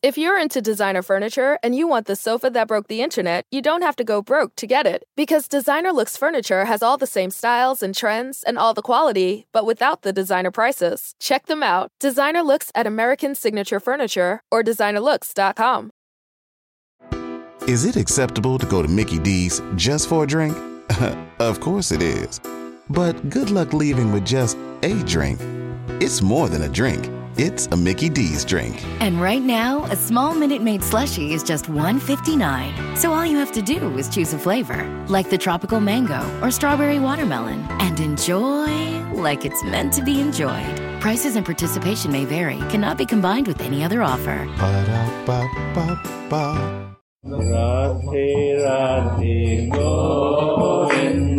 If you're into designer furniture and you want the sofa that broke the internet, you don't have to go broke to get it. Because Designer Looks Furniture has all the same styles and trends and all the quality, but without the designer prices. Check them out. Designer Looks at American Signature Furniture or designerlooks.com. Is it acceptable to go to Mickey D's just for a drink? of course it is. But good luck leaving with just a drink. It's more than a drink. It's a Mickey D's drink. And right now, a small Minute Maid slushie is just $1.59. So all you have to do is choose a flavor, like the tropical mango or strawberry watermelon, and enjoy like it's meant to be enjoyed. Prices and participation may vary, cannot be combined with any other offer. Ba-da-ba-ba-ba. Radhe Radhe Govinda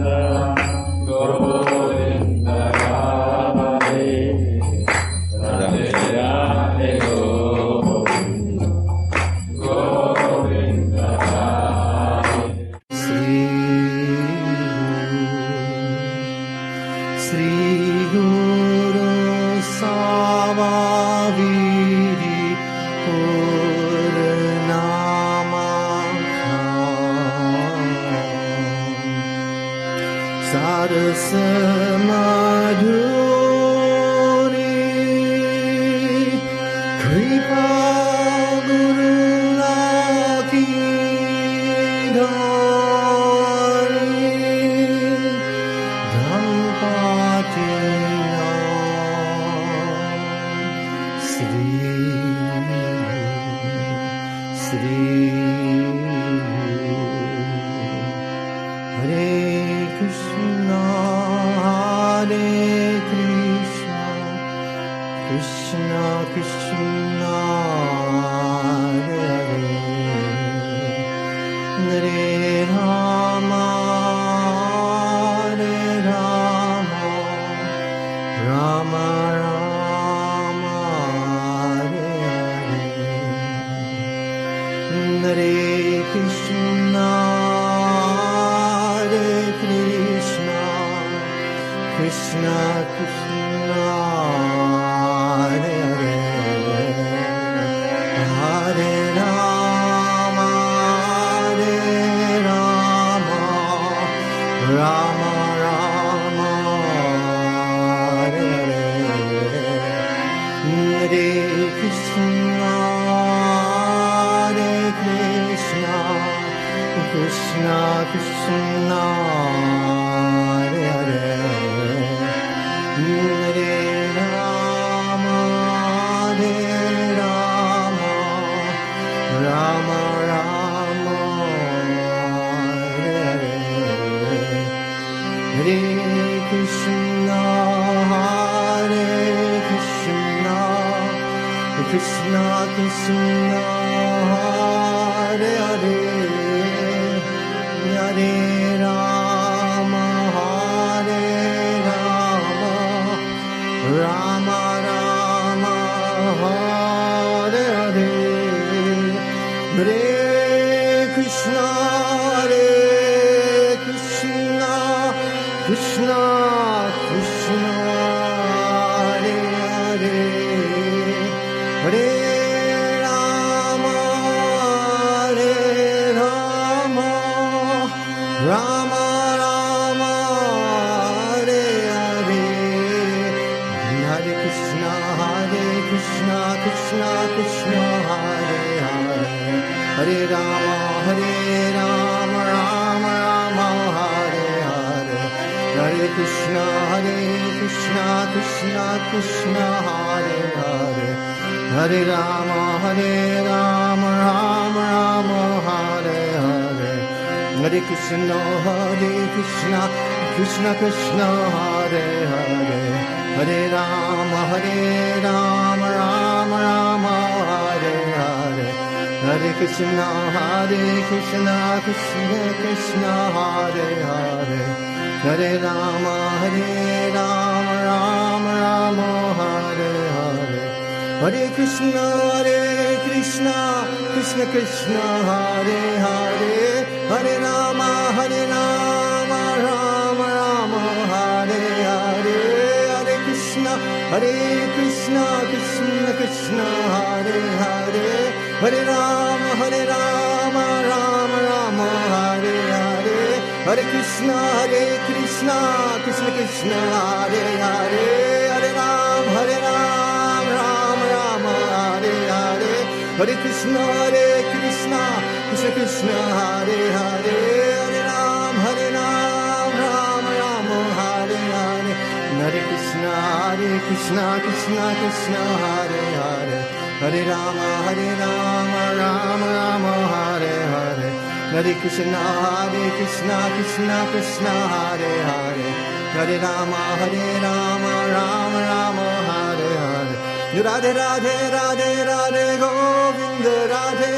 Radhe Govinda Radhe.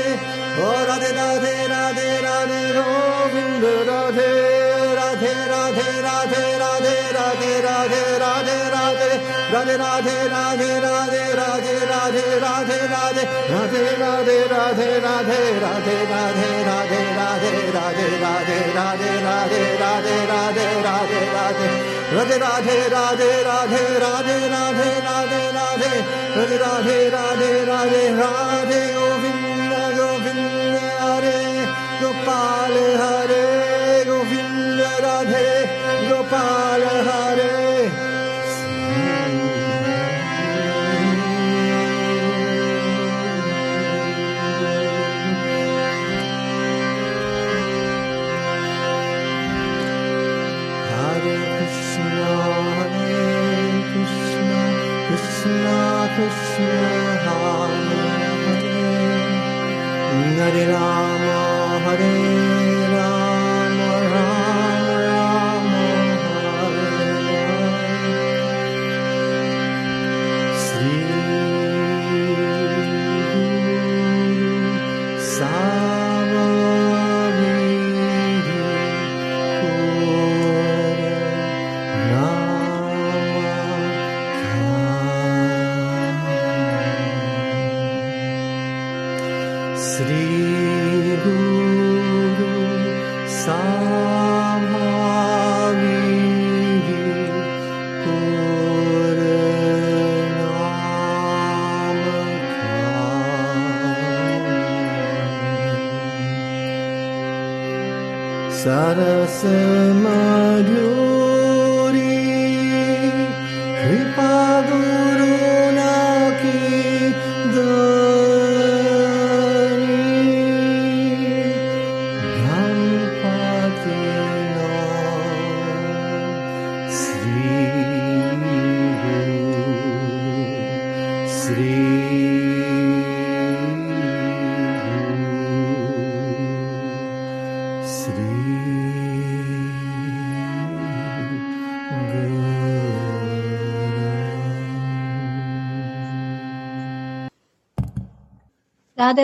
Oh Radhe Radhe Radhe Radhe Govinda Radhe. Radhe Radhe Radhe Radhe Radhe Radhe Radhe Radhe. Radhe Radhe Radhe Radhe Radhe Radhe Radhe Radhe. Radhe Radhe Radhe Radhe Radhe Radhe Radhe Radhe Radhe Radhe Radhe Radhe Radhe Radhe Radhe Radhe. Radhe Radhe Radhe Radhe Radhe Radhe Radhe Radhe. Radhe Radhe Radhe Radhe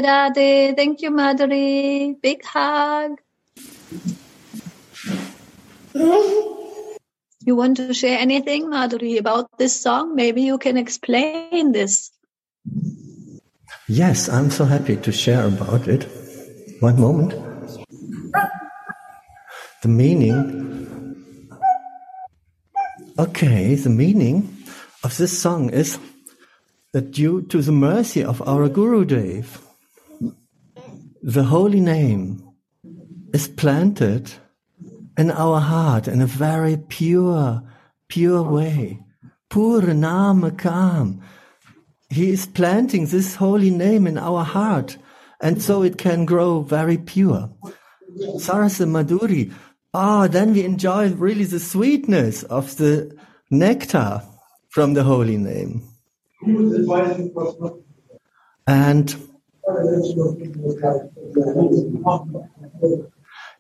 Radhe Radhe. Thank you, Madhuri. Big hug. You want to share anything, Madhuri, about this song? Maybe you can explain this. Yes, I'm so happy to share about it. One moment. The meaning. Okay, the meaning of this song is that due to the mercy of our Guru Dev, the holy name is planted in our heart in a very pure, pure way. Pure Nama Kam. He is planting this holy name in our heart, and so it can grow very pure. Sarasa Madhuri. Ah, then we enjoy really the sweetness of the nectar from the holy name. And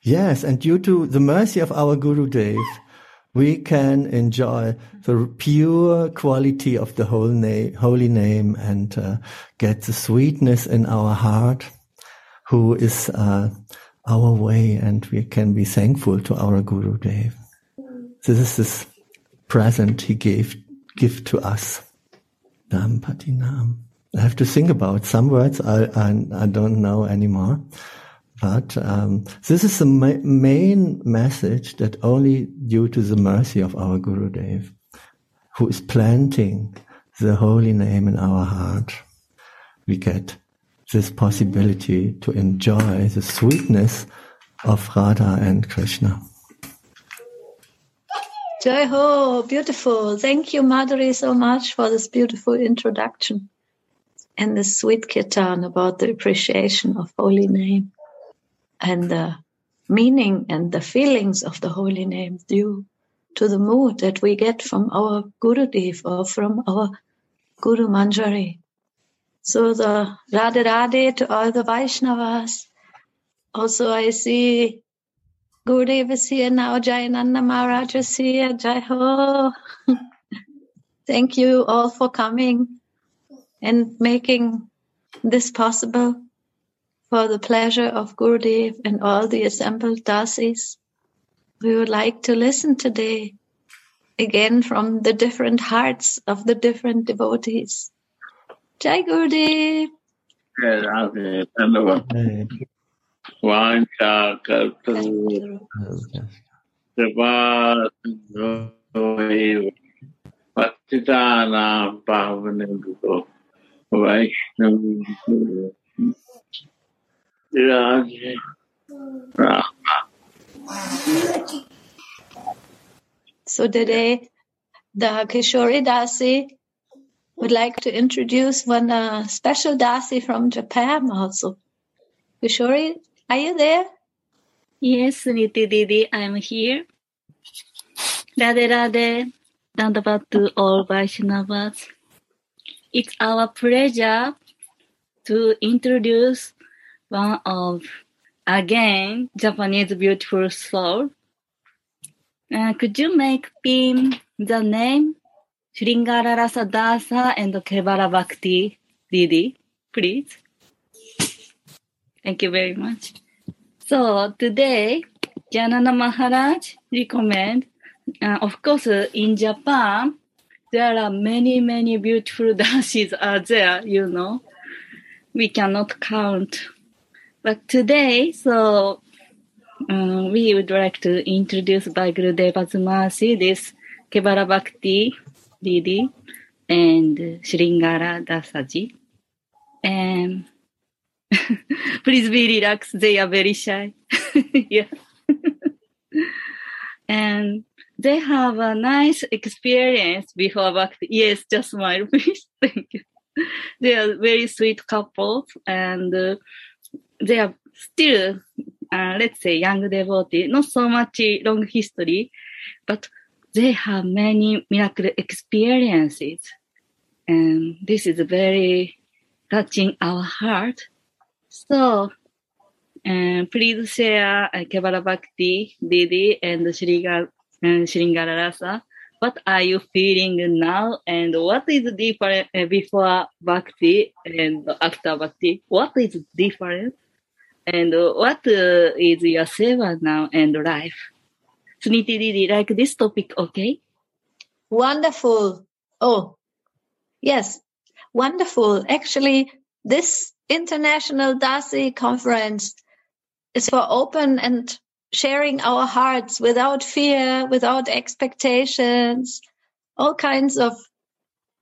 yes, and due to the mercy of our Guru Dev, we can enjoy the pure quality of the whole na- holy name and uh, get the sweetness in our heart, who is uh, our way, and we can be thankful to our Guru Dev. This is this present he gave give to us. Nam Pati Nam. I have to think about some words I, I, I don't know anymore. But um, this is the ma- main message that only due to the mercy of our Guru Dev, who is planting the holy name in our heart, we get this possibility to enjoy the sweetness of Radha and Krishna. Jai Ho, beautiful. Thank you, Madhuri, so much for this beautiful introduction and the sweet kirtan about the appreciation of holy name and the meaning and the feelings of the holy name due to the mood that we get from our Guru Gurudev or from our Guru Manjari. So the Radhe Radhe to all the Vaishnavas. Also, I see Gurudev is here now. Jayananda Maharaj is here. Jai Ho. Thank you all for coming and making this possible for the pleasure of Gurudev and all the assembled dasis. We would like to listen today again from the different hearts of the different devotees. Jai Gurudev. Radhe धन्यवाद वाञ्छा कर्तुः कृपा सिन्धुः पतितानां पावनेभ्यो Ouais. Là. Ah. So today, the Kishori Dasi would like to introduce one uh, special Dasi from Japan also. Kishori, are you there? Yes, Niti Didi, I'm here. Radhe Radhe, roundabout to all Vaishnavas. It's our pleasure to introduce one of, again, Japanese beautiful soul. Uh, could you make him the name Sringara Rasa Dasa and Kevara Bhakti Didi, please? Thank you very much. So today, Jayananda Maharaj recommend, uh, of course, in Japan, there are many, many beautiful dances are there, you know. We cannot count. But today, so um, we would like to introduce by Gurudeva's mercy this Kevara Bhakti Didi and Sringara Dasaji. And please be relaxed. They are very shy. yeah. and they have a nice experience before Bhakti. Yes, just smile, please. Thank you. They are very sweet couples and uh, they are still, uh, let's say, young devotee. Not so much long history, but they have many miracle experiences. And this is very touching our heart. So, uh, please share uh, Kevara Bhakti, Didi, and Sriga, and Sringara Rasa. What are you feeling now, and what is different uh, before Bhakti and after Bhakti? What is different, and what uh, is your seva now and life? Suniti Didi, like this topic, okay? Wonderful. Oh, yes, wonderful. Actually, this international Dasi conference is for open and sharing our hearts without fear, without expectations, all kinds of,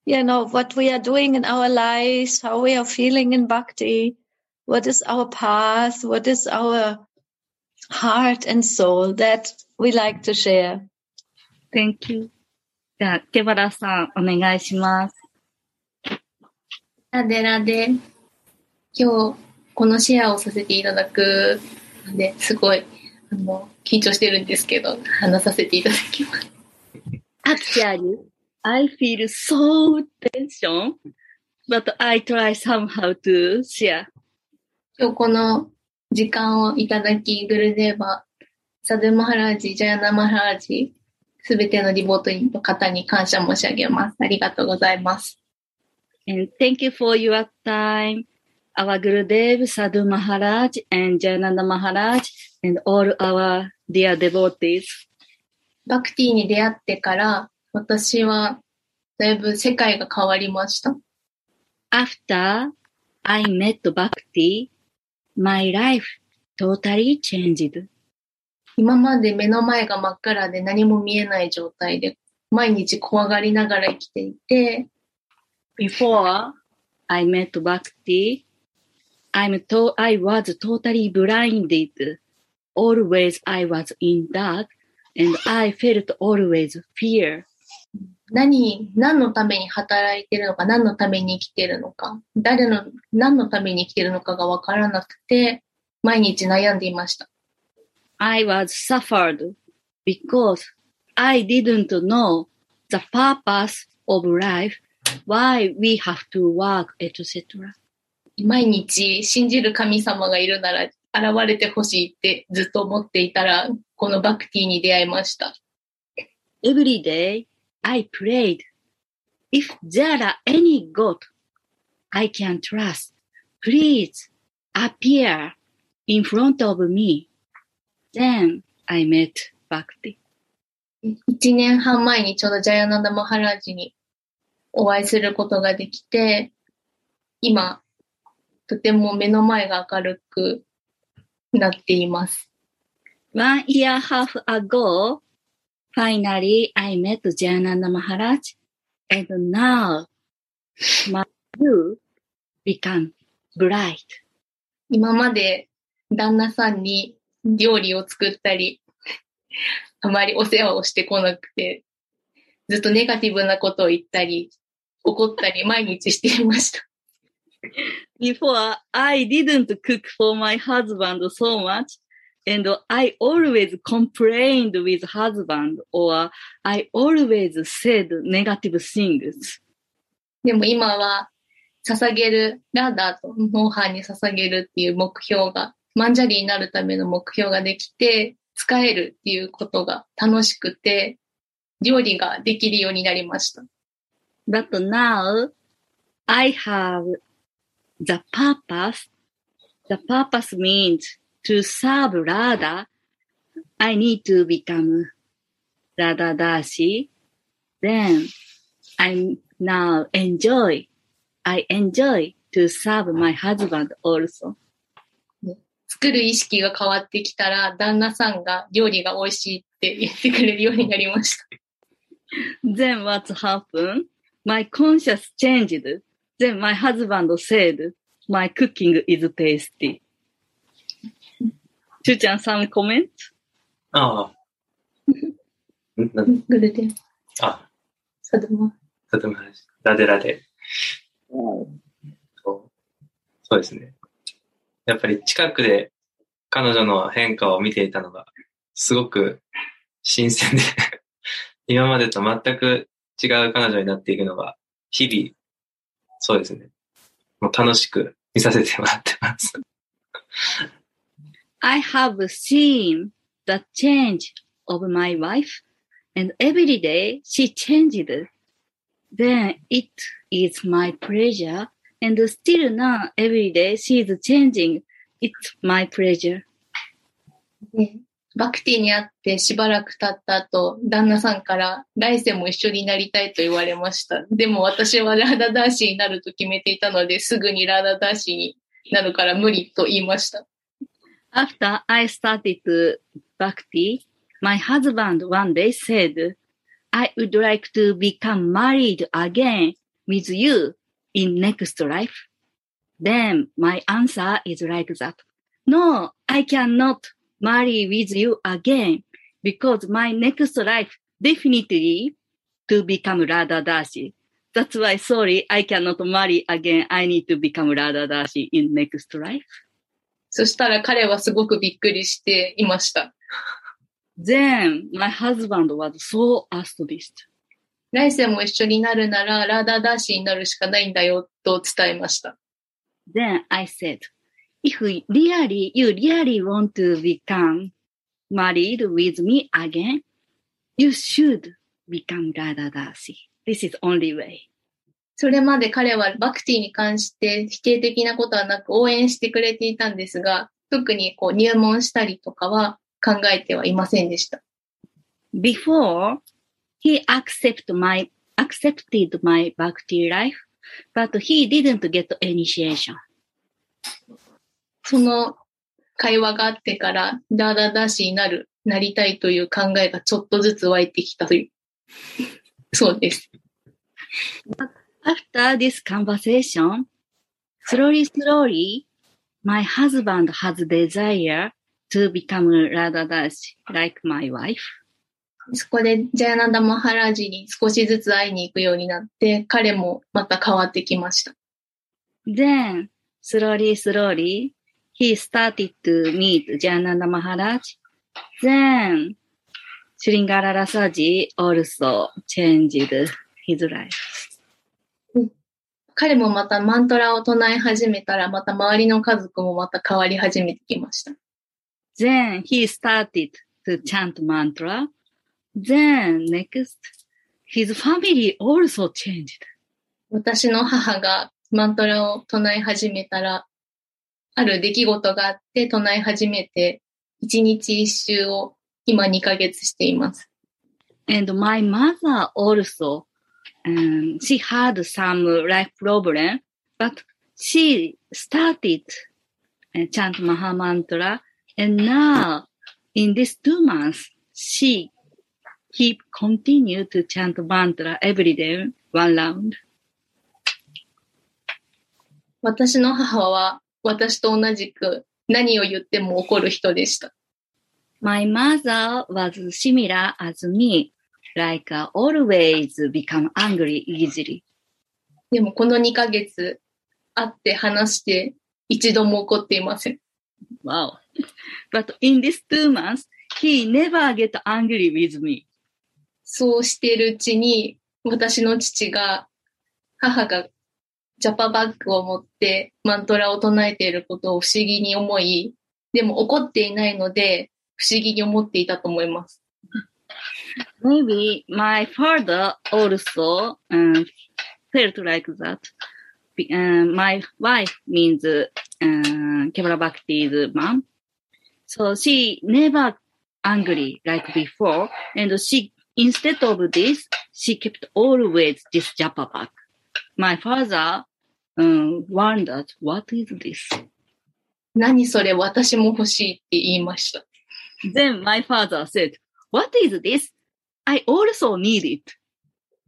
you know, what we are doing in our lives, how we are feeling in bhakti, what is our path, what is our heart and soul that we like to share. Thank you. じゃあ、ケバラさん、お願いします。ラデラで、今日、このシェアをさせていただくので、すごい、 あの、緊張してるんですけど、話させていただきます。Actually, I feel so tension, but I try somehow to share. 今日この時間をいただき、グルデーバ、サドゥマハラージ、ジャヤナマハラージ、すべてのリボート員の方に感謝申し上げます。ありがとうございます。And thank you for your time. Our Gurudev, Sadhu Maharaj, and Jayananda Maharaj, and all our dear devotees. バクティに出会ってから、私はだいぶ世界が変わりました。After I met Bhakti, my life totally changed. 今まで目の前が真っ暗で何も見えない状態で、毎日怖がりながら生きていて、Before I met Bhakti, I'm to, I was totally blinded. Always I was in dark and I felt always fear. 何、何のために働いてるのか、何のために生きてるのか、誰の、何のために生きてるのかがわからなくて、毎日悩んでいました。I was suffered because I didn't know the purpose of life, why we have to work, etc. 毎日信じる神様がいるなら現れてほしいってずっと思っていたら、このバクティに出会いました。Every day I prayed, if there are any God I can trust, please appear in front of me. Then I met Bhakti. 一年半前にちょうどジャヤナンダ・マハラージにお会いすることができて、今、とても目の前が明るくなっています。One year half ago, finally I met Jananda Maharaj, and now my view become bright. 今まで旦那さんに料理を作ったり、あまりお世話をしてこなくて、ずっとネガティブなことを言ったり、怒ったり毎日していました。Before, I didn't cook for my husband so much, and I always complained with husband, or I always said negative things. でも今は、捧げる、ラーダーとモーハーに捧げるっていう目標が、マンジャリーになるための目標ができて、使えるっていうことが楽しくて、料理ができるようになりました。But now, I have the purpose. The purpose means to serve Radha. I need to become Radha Dashi. Then I now enjoy. I enjoy to serve my husband also. 作る意識が変わってきたら、旦那さんが料理が美味しいって言ってくれるようになりました。Then what happened? My conscience changed. Then my husband said, my cooking is tasty. Chu-chan, some comment? ああ。グルテン、あ、サドマ。とても話。ラデラデ。そうそうですね。やっぱり近くで彼女の変化を見ていたのがすごく新鮮で 今までと全く違う彼女になっていくのが日々、そうですね。もう楽しく見させてもらってます。I have seen the change of my wife and every day she changed. Then it is my pleasure and still now every day she is changing. It's my pleasure. でバクティに会ってしばらく経った後、旦那さんから来世も一緒になりたいと言われました。でも私はラーダダーシーになると決めていたので、すぐにラーダダーシーになるから無理と言いました。After I started Bhakti, my husband one day said, I would like to become married again with you in next life. Then my answer is like that. No, I cannot marry with you again because my next life definitely to become Radha Dashi. That's why sorry, I cannot marry again. I need to become Radha Dashi in next life. そしたら彼はすごくびっくりしていました。Then my husband was so astonished. 来世も一緒になるならラーダダーシーになるしかないんだよと伝えました。Then I said, if really, you really want to become married with me again, you should become Radha Dasi. This is only way. それまで彼はバクティに関して否定的なことはなく応援してくれていたんですが、特にこう入門したりとかは考えてはいませんでした。Before, he accept my, accepted my bhakti life, but he didn't get initiation. その会話があってからダーダーダーシーになる、なりたいという考えがちょっとずつ湧いてきたという。そうです。After this conversation, slowly, slowly, my husband has desire to become Radhadashi like my wife. そこでジャヤナンダ・マハラージに少しずつ会いに行くようになって、彼もまた変わってきました。Then, slowly, slowly, he started to meet Jananda Maharaj. Then, Sringara Rasaji also changed his life. 彼もまたマントラを唱え始めたら、また周りの家族もまた変わり始めてきました。Then he started to chant mantra. Then next, his family also changed. 私の母がマントラを唱え始めたら、ある出来事があって唱え始めて、一日一周を今2ヶ月しています。And my mother also, um, she had some life problem, but she started uh, chant Maha Mantra. And now, in these two months, she keep continue to chant mantra every day, one round. 私の母は私と同じく何を言っても怒る人でした。My mother was similar as me, like uh, always become angry easily. でもこの2ヶ月会って話して一度も怒っていません。Wow. But in these two months, he never get angry with me. そうしているうちに私の父が母がジャパバッグを持ってマントラを唱えていることを不思議に思い、でも怒っていないので不思議に思っていたと思います。Maybe my father also um, felt like that. Uh, my wife means uh, Kevra Bhakti's mom. So she never angry like before. And she, instead of this, she kept always this japa bag. My father um, wondered, what is this? 何それ私も欲しいって言いました。Then my father said, what is this? I also need it.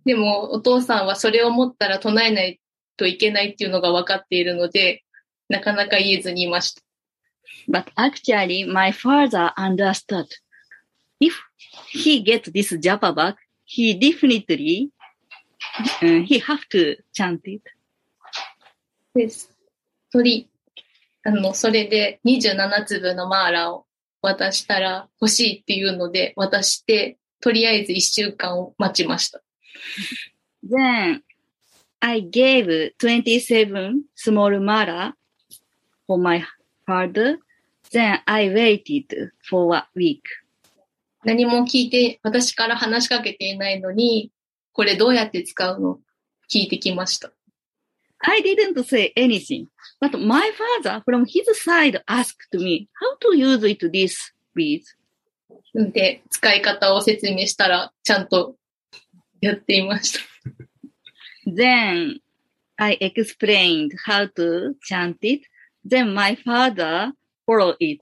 でもお父さんはそれを持ったら唱えないといけないっていうのが分かっているので、なかなか言えずにいました。But actually, my father understood. If he gets this Japa bag, he definitely, uh, he have to chant it. です。鳥、あの、それで27粒のマーラを渡したら欲しいっていうので渡して、とりあえず1週間を待ちました。Then I gave 27 small mala for my father. Then I waited for a week. 何も聞いて、私から話しかけていないのに、これどうやって使うの聞いてきました。I didn't say anything, but my father from his side asked me how to use it this, please. で、使い方を説明したら、ちゃんとやっていました。Then I explained how to chant it. Then my father followed it.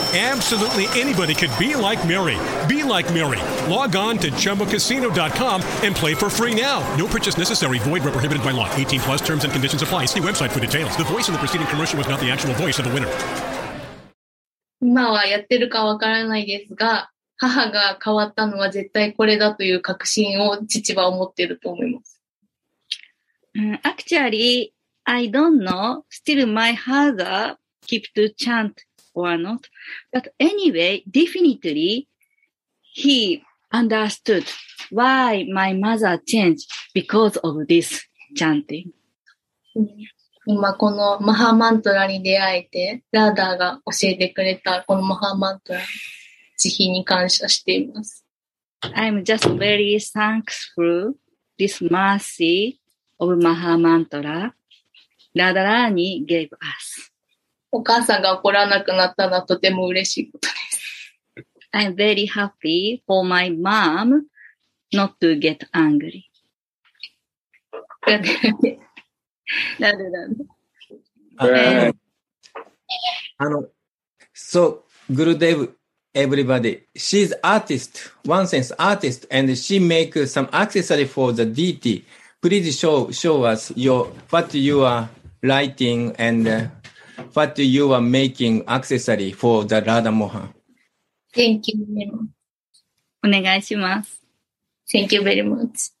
Absolutely anybody could be like Mary. Be like Mary. Log on to ChumbaCasino.com and play for free now. No purchase necessary. Void where prohibited by law. 18 plus terms and conditions apply. See website for details. The voice in the preceding commercial was not the actual voice of the winner. 今はやってるかわからないですが、母が変わったのは絶対これだという確信を父は持っていると思います。Mm, I don't know. Still, my father keep to chant or not. But anyway, definitely, he understood why my mother changed because of this chanting. 今このマハマントラに出会えて、ラーダーが教えてくれたこのマハマントラ、慈悲に感謝しています。I'm just very thankful this mercy of Mahamantra Radharani gave us. お母さんが怒らなくなったのはとても嬉しいことです。I'm very happy for my mom not to get angry. なんでなんでなんでなんであの、あの、so, Gurudev, everybody, she's artist, one sense artist, and she make some accessory for the deity. Please show, show us your, what you are writing and uh, what you are making accessory for the Radha Mohan. Thank you very much. お願いします。Thank you very much.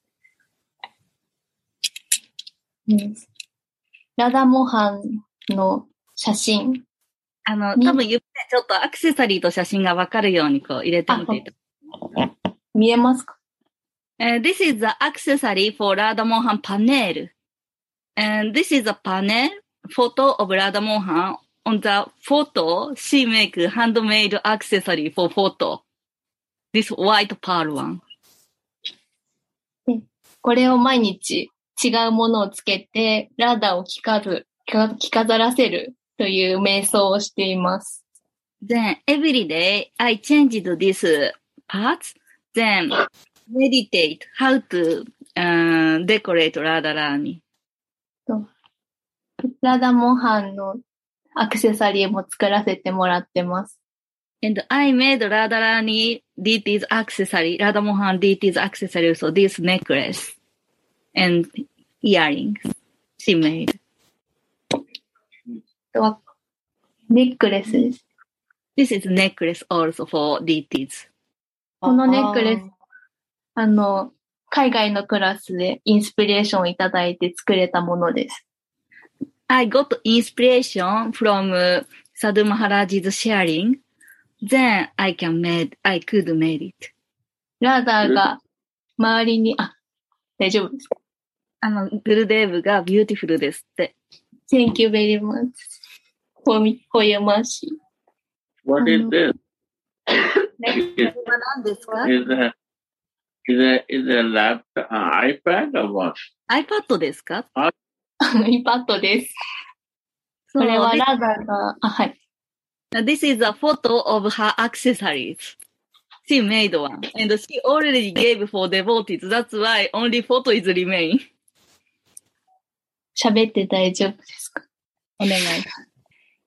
うんラダモハンの写真。あの、多分指でちょっとアクセサリーと写真がわかるようにこう入れてみていた。見えますか Uh, this is the accessory for Radha Mohan panel. And this is a panel photo of Radha Mohan. On the photo, she make handmade accessory for photo. This white pearl one. これを毎日違うものをつけて、ラダを着飾る、着飾らせるという瞑想をしています。Then every day I changed this parts. Then meditate how to uh, decorate Radharani. ラダモハンのアクセサリーも作らせてもらってます。And I made Radharani deity's accessory, Radha Mohan deity's accessory, so this necklace and earrings she made. ネックレスです。This is necklace also for deities. このネックレス、あの、海外のクラスでインスピレーションをいただいて作れたものです。I got inspiration from uh, Sadhu Maharaj's sharing. Then I can made, I could made it. ラダーが周りに、あ、大丈夫です。あの、グルデーブがビューティフルですって。Thank you very much for, for your mercy. What is this? 何ですか Is a is a is a laptop uh, iPad or what? ?iPad ですか iPad です。これはラダーが、あ、はい。This is a photo of her accessories. She made one. And she already gave for devotees. That's why only photo is remain. 喋って大丈夫ですかお願い。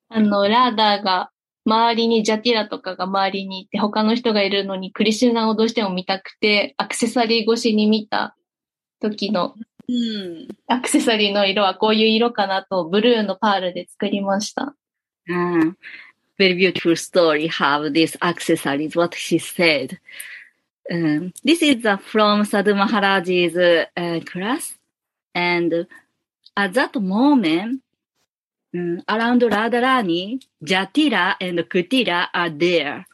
あの、ラーダーが周りにジャティラとかが周りにいて他の人がいるのにクリシュナをどうしても見たくてアクセサリー越しに見た時のうん。アクセサリーの色はこういう色かなとブルーのパールで作りました。Ah, very beautiful story have this accessories, what she said. Um, this is uh, from Sadhu Maharaj's uh, class. And at that moment, um, around Radharani, Jatira and Kutira are there.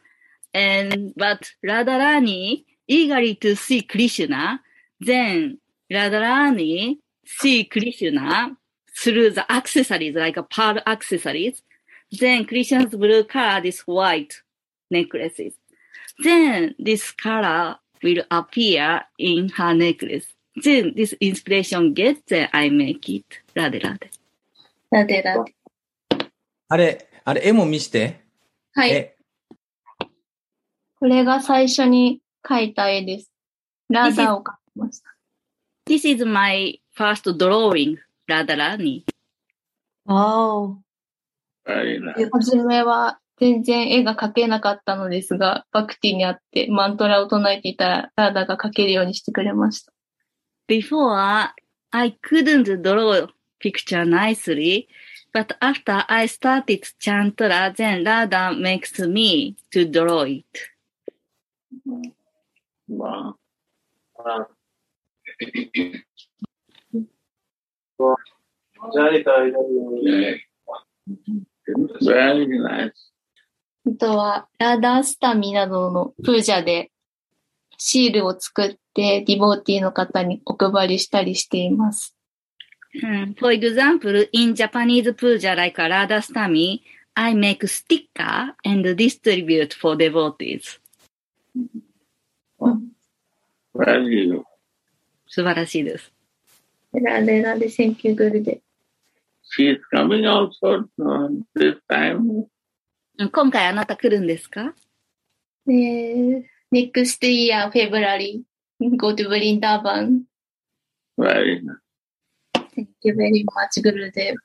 And, but Radharani eagerly to see Krishna, then Radharani see Krishna through the accessories, like a pearl accessories. Then Krishna's blue color, this white necklaces. Then this color will appear in her necklace. Then this inspiration gets, then I make it. ラデラデ。ラデラデ。あれ、あれ、絵も見して。はい。え、これが最初に描いた絵です。ラーダーを描きました。This is my first drawing, ラダラに。あ Very nice. あ。はじめは全然絵が描けなかったのですが、バクティにあってマントラを唱えていたら、ラーダーが描けるようにしてくれました。Before, I couldn't draw picture nicely, but after I started Chantra, then Radha makes me to draw it. Wow. Wow. あとは、ラーダースタミなどのプージャでシールを作ってディボーティーの方にお配りしたりしています。Hmm, For example, in Japanese puja like Radhastami, I make sticker and distribute for devotees. Very good. 素晴らしいです。ラデラデ、Thank you, グルデ。She is coming also uh, this time. うん今回あなた来るんですかで、next year, February, go to Vrindavan. Very nice. Thank you very much, グルデ。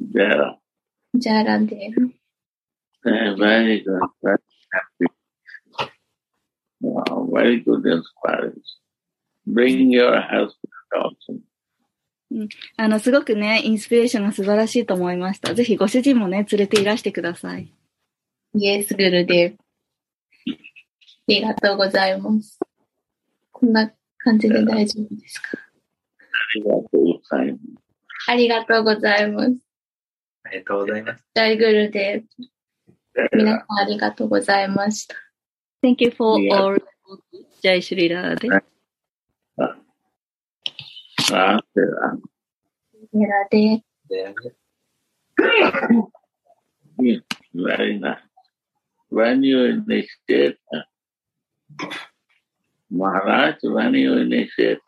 There. じゃあラデ。Uh, very good. Very happy. Wow, very good inspiration. Bring your husband also. あの、すごくね、インスピレーションが素晴らしいと思いました。ぜひご主人もね、連れていらしてください。Yes, グルデ。ありがとうございます。こんな感じで大丈夫ですか？ありがとうございます。ありがとうございます。ありがとうございます。大グルデ。皆さんありがとうございました。Thank you for all. ジャイシュリラーで。あ Ah, será. Very nice. When you initiate, Maharaj, when you initiate,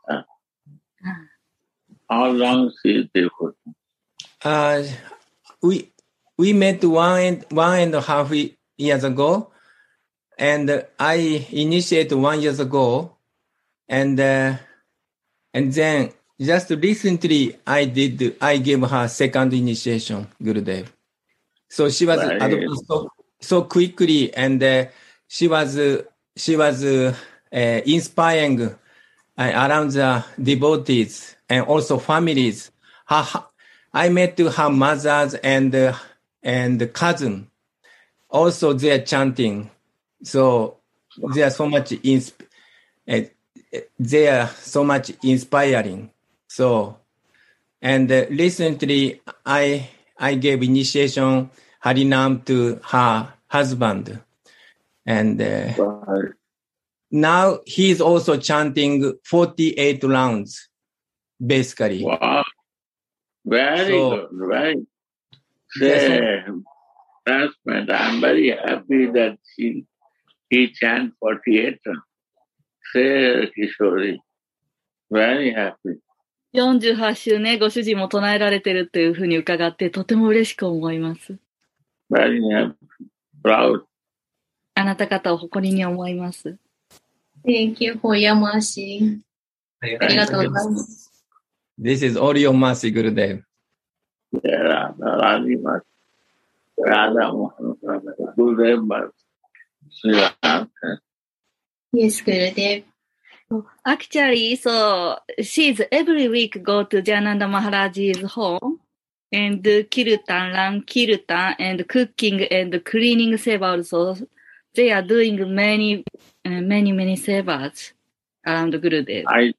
how long is the food? Uh, we we met one and one and a half years ago, and uh, I initiated one years ago, and uh, and then just recently I did I gave her second initiation, Gurudev. So she was Right. so, so quickly, and uh, she was uh, she was uh, uh, inspiring uh, around the devotees and also families. Her, I met her mothers and uh, and cousin. Also, they are chanting. So they are so much insp- uh, they are so much inspiring. So, and uh, recently I I gave initiation Harinam to her husband, and uh, now he's also chanting 48 rounds, basically. Wow. Very So- good. Very. Yes, husband, I'm very happy that she he chant 48. Say, Kishori. Very happy. 48週ね、ご主人も唱えられてるっていうふうに伺って、とても嬉しく思います。Very happy. Proud. あなた方を誇りに思います。Thank you for your mercy. ありがとうございます。This is all your mercy, Gurudev. Radha, Radhi Mat. Radha Mohan. Gurudev Actually, so she's every week go to Jananda Maharaj's home and do kirtan, run kirtan and cooking and cleaning seva also. They are doing many, uh, many, many sevas around Gurudev. I,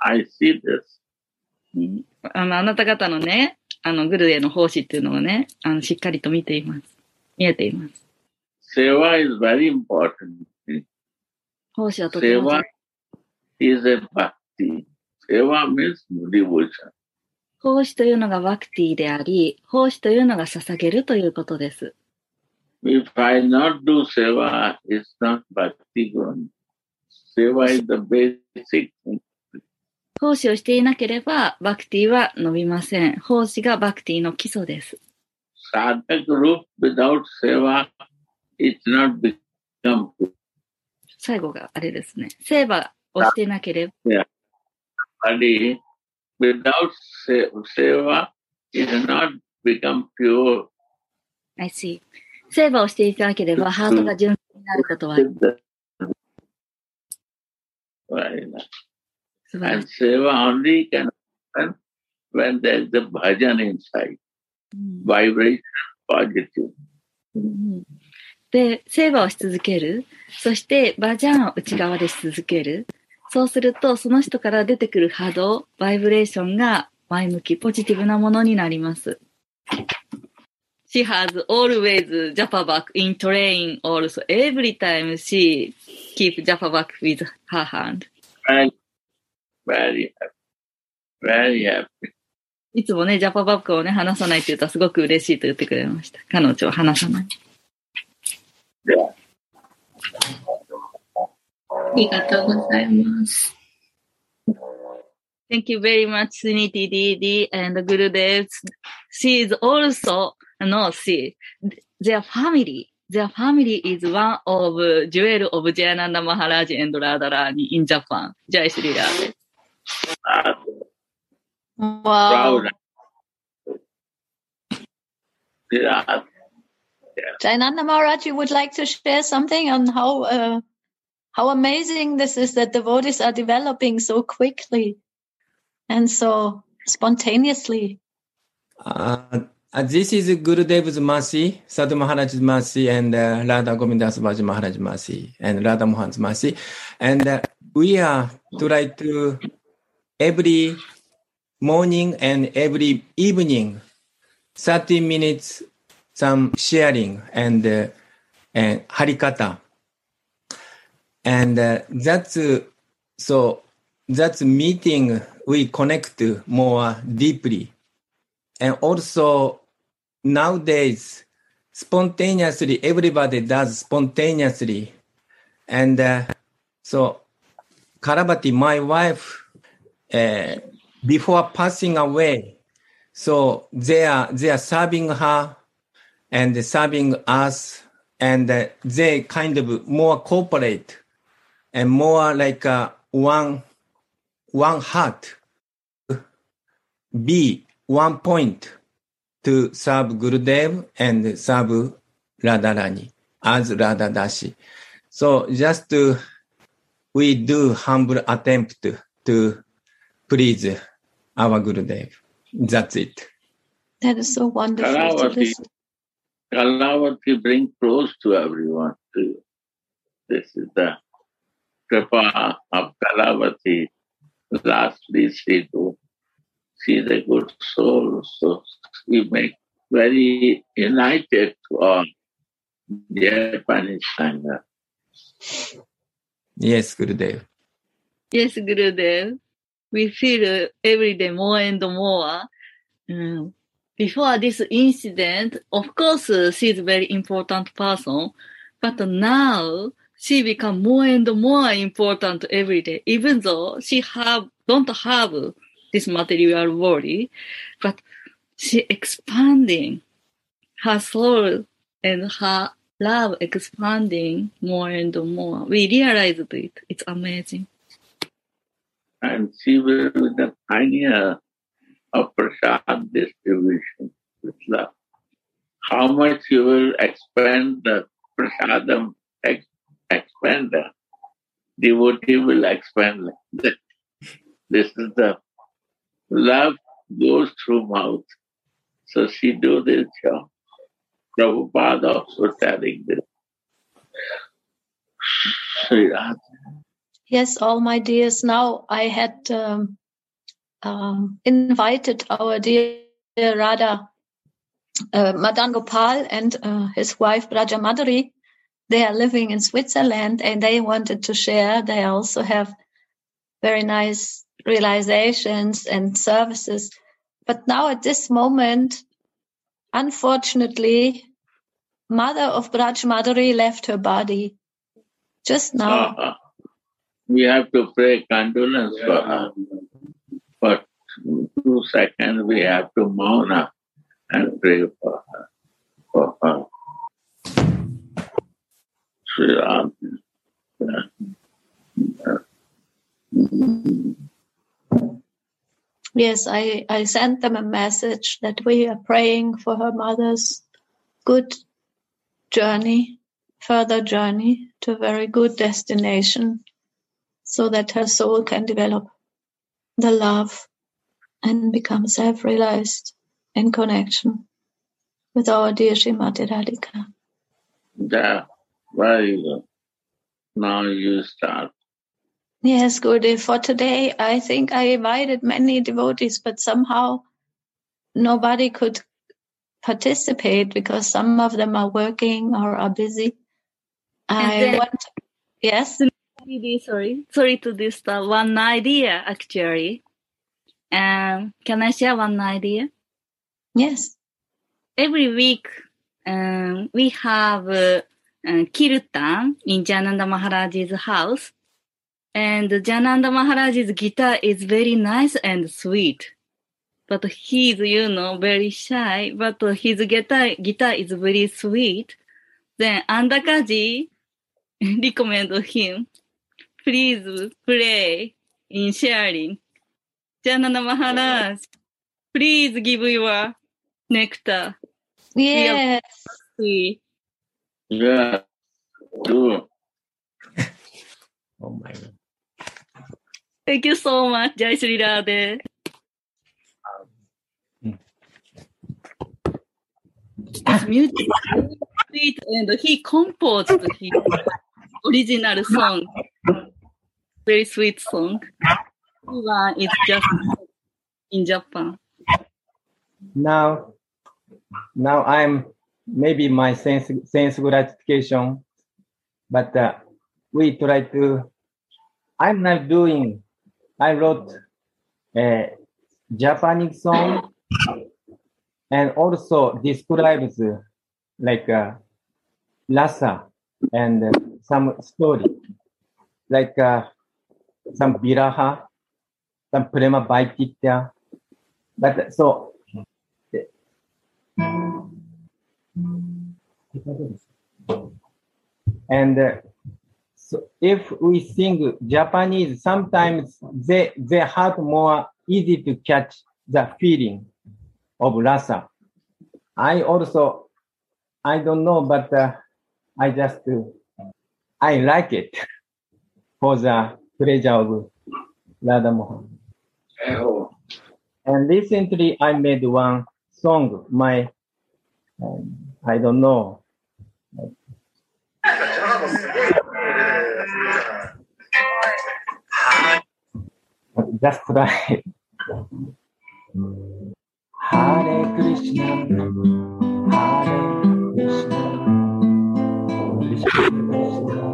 I see this. あの、あなた方のね、あの、グルデの奉仕っていうのをね、あの、しっかりと見ています。見えています。Seva is very important. 奉仕はとても Seva is a bhakti. Seva means devotion. 奉仕というのがワクティであり、奉仕というのが捧げるということです。If I not do seva, it's not bhakti guna. Seva is the basic thing. 奉仕をしていなければ、バクティは伸びません。奉仕がバクティの基礎です。Sadhak roop without seva, it's not become good. 最後があれですね。セーバーをしていなければ、Yeah. Body without se- seva, is not become pure. I see. セーバーをしていなければ、ハートが純粋になることは Very nice. 素晴ら And しい。seva only can happen when there is a bhajan inside. Vibration positive. うんで、セーバーをし続ける。そして、バージャンを内側でし続ける。そうすると、その人から出てくる波動、バイブレーションが前向き、ポジティブなものになります。She has always Japa back in train also. Every time she keep Japa back with her hand. Very, very happy. very happy. いつもね、ジャパバックをね、話さないって言ったらすごく嬉しいと言ってくれました。彼女は話さない。ありがとうございます。 Thank you very much, Suniti Didi and Gurudev. She is also, no, she, their family, their family is one of jewel of Jayananda Maharaj and Radharani in Japan. Jai Shri Radhe. Wow. Proud. Yeah. Jayananda Maharaj, you would like to share something on how uh, how amazing this is that the devotees are developing so quickly and so spontaneously. Uh, uh, this is Gurudev's mercy, Sadhu Maharaj's mercy, and uh, Radha Govindas Vaji Maharaj's mercy, and Radha Mohan's mercy. And uh, we are try to every morning and every evening, 30 minutes, some sharing and, uh, and harikatha. And uh, that's, uh, so that's meeting we connect more deeply. And also nowadays, spontaneously, everybody does spontaneously. And uh, so Karabati, my wife, uh, before passing away, so they are, they are serving her and serving us and uh, they kind of more cooperate and more like uh, one, one heart be one point to serve Gurudev and serve Radharani as Radhadashi. So just to, we do humble attempt to please our Gurudev. That's it. That is so wonderful to Kalavati. Kalavati bring close to everyone too. This is the kripa of Kalavati. Lastly, she do. She is a good soul, so we make very united to all Japanese Sangha. Yes, Gurudev. Yes, Gurudev. We feel every day more and more. Mm. Before this incident, of course, uh, she is a very important person, but now she become more and more important every day, even though she have, don't have this material body, but she expanding her soul and her love expanding more and more. We realized it. It's amazing. And she will be the pioneer of prasad distribution with love. How much you will expand the prasadam ex- expander, devotee will expand that. This is the love goes through mouth. So she do this job. Prabhupada also telling this. Yes, all my dears. Now I had um, um, invited our dear Radha, uh, Madan Gopal and uh, his wife Braja Madhuri. They are living in Switzerland and they wanted to share. They also have very nice realizations and services. But now at this moment, unfortunately, mother of Braj Madhuri left her body just now. Uh, we have to pray condolence for her. But two seconds, we have to mourn her and pray for her. For her. Ram. Yes, I, I sent them a message that we are praying for her mother's good journey, further journey to a very good destination so that her soul can develop the love and become self-realized in connection with our dear Srimati Radhika. Yeah, very good. Now you start. Yes, good. For today, I think I invited many devotees, but somehow nobody could participate because some of them are working or are busy. I then- want, yes, sorry. Sorry to disturb one idea actually. Um, can I share one idea? Yes. Every week, um, we have uh, uh, kirtan in Jananda Maharaj's house. And Jananda Maharaj's guitar is very nice and sweet. But he's, you know, very shy, but his guitar, guitar is very sweet. Then Andakaji recommend him, please play in sharing. Jananda Maharaj, please give your nectar. Yes. We Yeah. Do. Oh my god. Thank you so much, Jai Sri Radhe. His music is sweet and he composed his original song. Very sweet song. One is just in Japan. Now, now I'm maybe my sense sense gratification, but uh, we try to. I'm not doing. I wrote a Japanese song and also describes like uh, and uh, some story like uh, some viraha, some prema vaikitya. But so and uh, so if we sing Japanese, sometimes they they have more easy to catch the feeling of rasa. I also I don't know, but uh, I just uh, I like it for the pleasure of Radha Mohan. And recently I made one song. My um, I don't know. Just try. Hare Krishna, Hare Krishna, Krishna Krishna,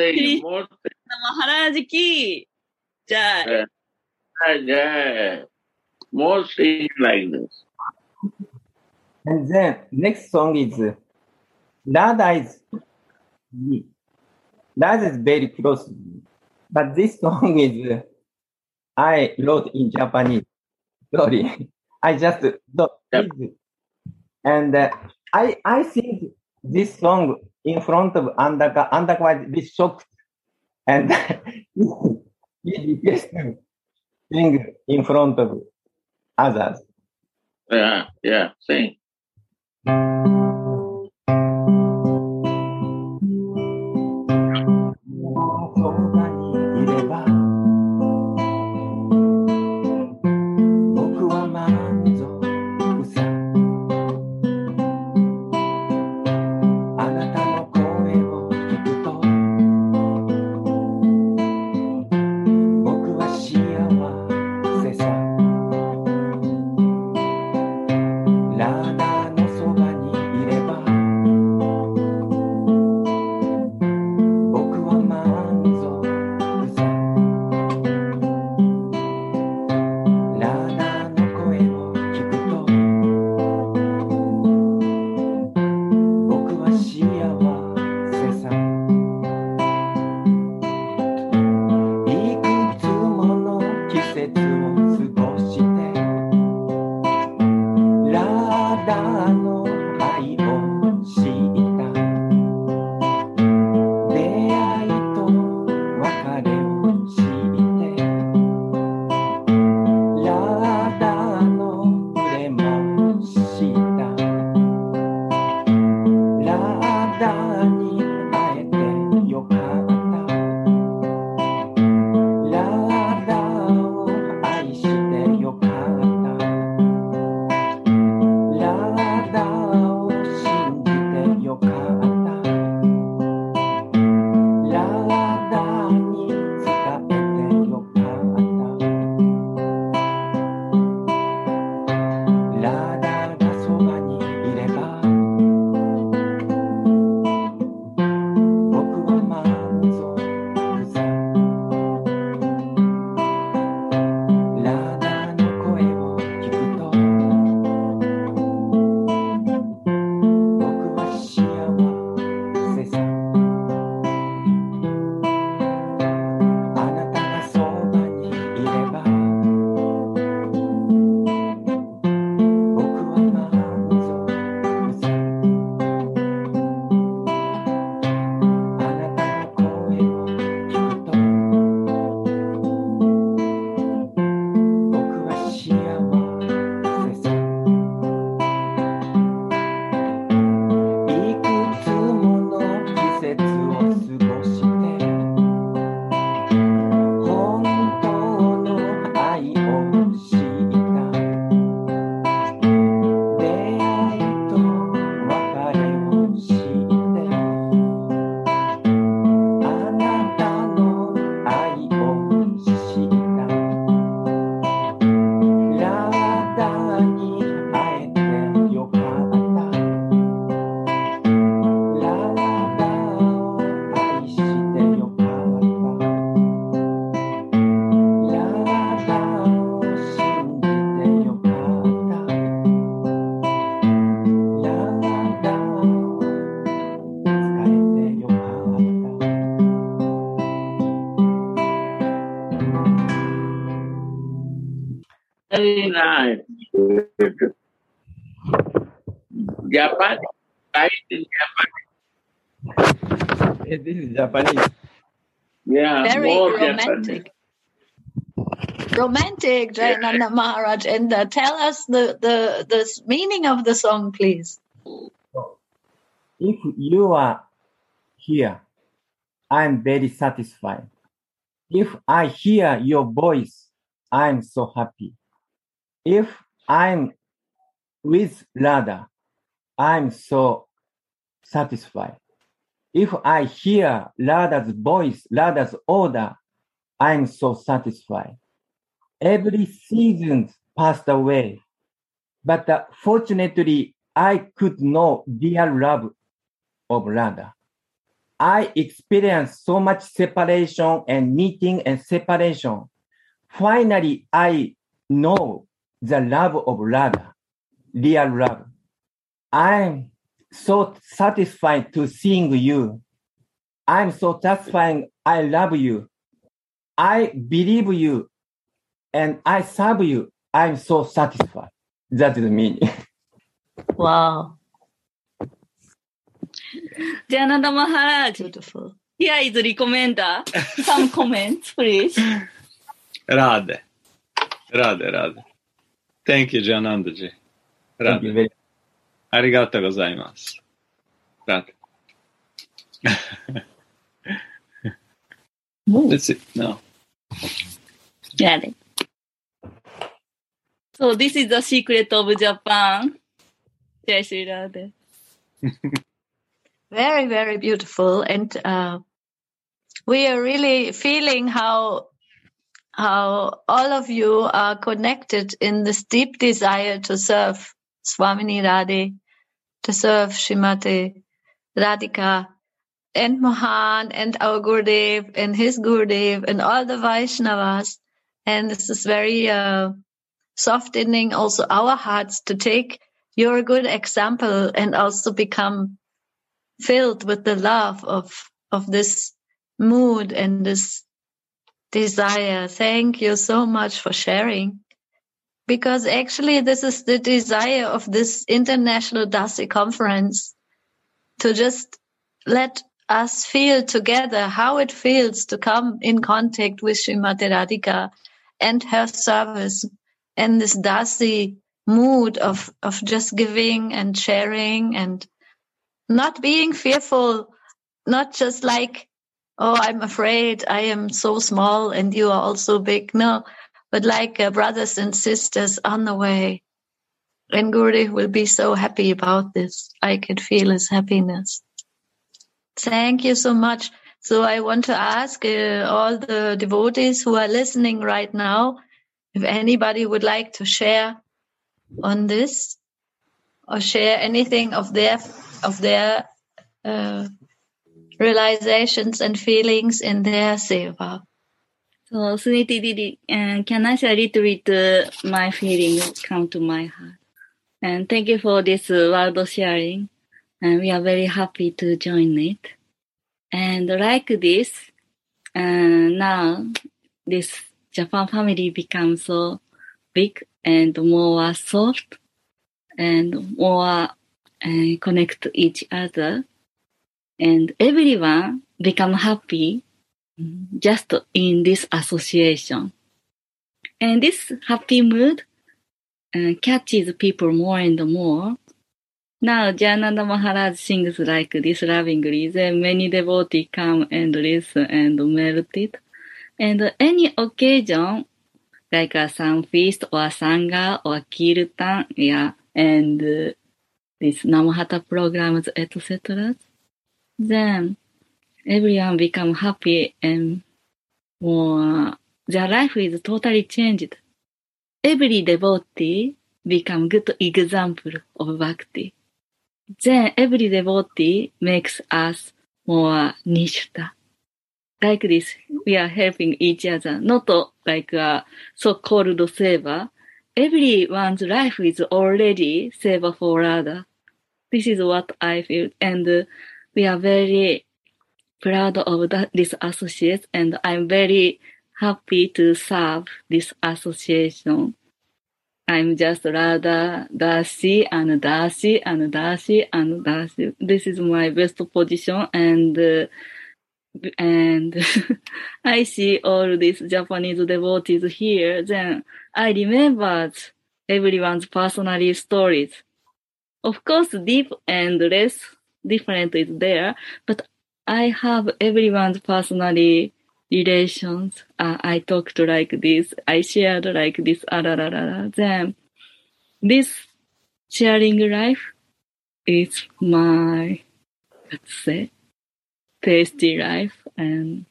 saying more things. Maharaj Jai. Jai. More things like this. And then next song is Radha is me. That is very close to me. But this song is uh, I wrote in Japanese. Sorry. I just don't. Yep. And uh, I I think this song in front of under, under was a shocked and he requested sing in front of others. Yeah, yeah, same. Lord. Japanese. Yeah, very romantic. Japanese. Romantic, Jayananda. Maharaj. And uh, tell us the, the, the meaning of the song, please. If you are here, I'm very satisfied. If I hear your voice, I'm so happy. If I'm with Radha, I'm so satisfied. If I hear Radha's voice, Radha's order, I am so satisfied. Every season passed away, but uh, fortunately, I could know real love of Radha. I experienced so much separation and meeting and separation. Finally, I know the love of Radha, real love. I so satisfied to seeing you. I'm so satisfied. I love you. I believe you and I serve you. I'm so satisfied. That is me. Wow. Jayananda Maharaj. Beautiful. Here is the recommender. Some comments, please. Radhe. Radhe, Radhe. Thank you, Jayanandaji. Thank you very ありがとうございます。Radhe. That's it. No. Yeah. So this is the secret of Japan. Jai Shri Radhe. Very, very beautiful. And uh, we are really feeling how how all of you are connected in this deep desire to serve Swamini Radhe, to serve Shrimati Radhika and Mohan and our Gurudev and his Gurudev and all the Vaishnavas. And this is very uh, softening also our hearts to take your good example and also become filled with the love of of this mood and this desire. Thank you so much for sharing. Because actually this is the desire of this international Dasi conference to just let us feel together how it feels to come in contact with Srimati Radhika and her service and this Dasi mood of, of just giving and sharing and not being fearful, not just like, oh, I'm afraid I am so small and you are also big. No, but like uh, brothers and sisters on the way. And will be so happy about this. I can feel his happiness. Thank you so much. So I want to ask uh, all the devotees who are listening right now, if anybody would like to share on this or share anything of their of their uh, realizations and feelings in their seva. So, Suniti Didi, uh, can I share a little bit my feelings come to my heart? And thank you for this uh, word sharing. And we are very happy to join it. And like this, uh, now this Japan family becomes so big and more soft and more uh, connect each other. And everyone become happy just in this association. And this happy mood uh, catches people more and more. Now, Jayananda Maharaj sings like this lovingly. Then many devotees come and listen and melt it. And any occasion, like a sun feast or sangha or kirtan, yeah, and uh, this Namahatta programs, etc. Then everyone become happy and more, their life is totally changed. Every devotee become good example of bhakti. Then every devotee makes us more nishta. Like this, we are helping each other, not like a so-called seva. Everyone's life is already seva for other. This is what I feel, and uh, we are very proud of that, this associate, and I'm very happy to serve this association. I'm just Radha, Darcy, and Darcy, and Darcy, and Darcy. This is my best position, and uh, and I see all these Japanese devotees here. Then I remembered everyone's personal stories. Of course, deep and less different is there, but I have everyone's personally relations. Uh, I talked like this. I shared like this. Ah. Then this sharing life is my, let's say, tasty life and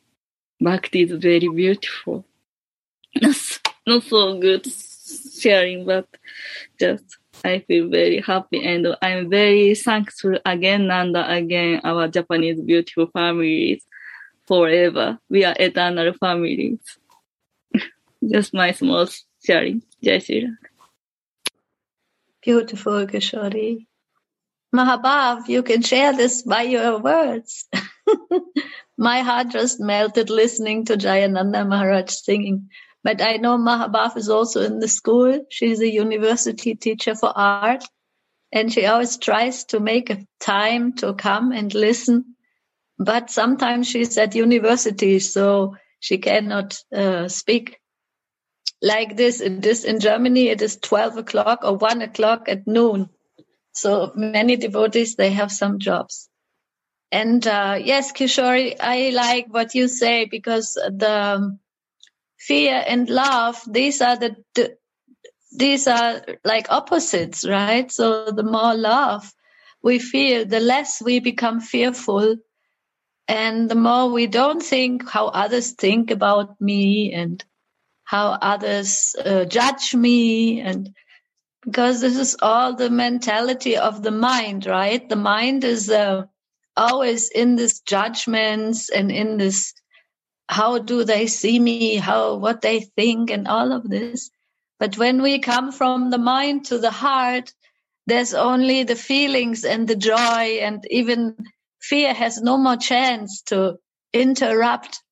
bhakti is very beautiful. Not so good sharing, but just I feel very happy and I'm very thankful again and again our Japanese beautiful families forever. We are eternal families. Just my small sharing. Jai. Beautiful, Kishori. Mahabhav, you can share this by your words. My heart just melted listening to Jayananda Maharaj singing. But I know Mahabhav is also in the school. She's a university teacher for art. And she always tries to make a time to come and listen. But sometimes she's at university, so she cannot uh, speak like this. It is in Germany, it is 12 o'clock or 1 o'clock at noon. So many devotees, they have some jobs. And uh, yes, Kishori, I like what you say because the fear and love, these are the, the these are like opposites, right? So the more love we feel, the less we become fearful. And the more we don't think how others think about me and how others uh, judge me and because this is all the mentality of the mind, right? The mind is uh, always in this judgments and in this how do they see me, how what they think, and all of this. But when we come from the mind to the heart, there's only the feelings and the joy, and even fear has no more chance to interrupt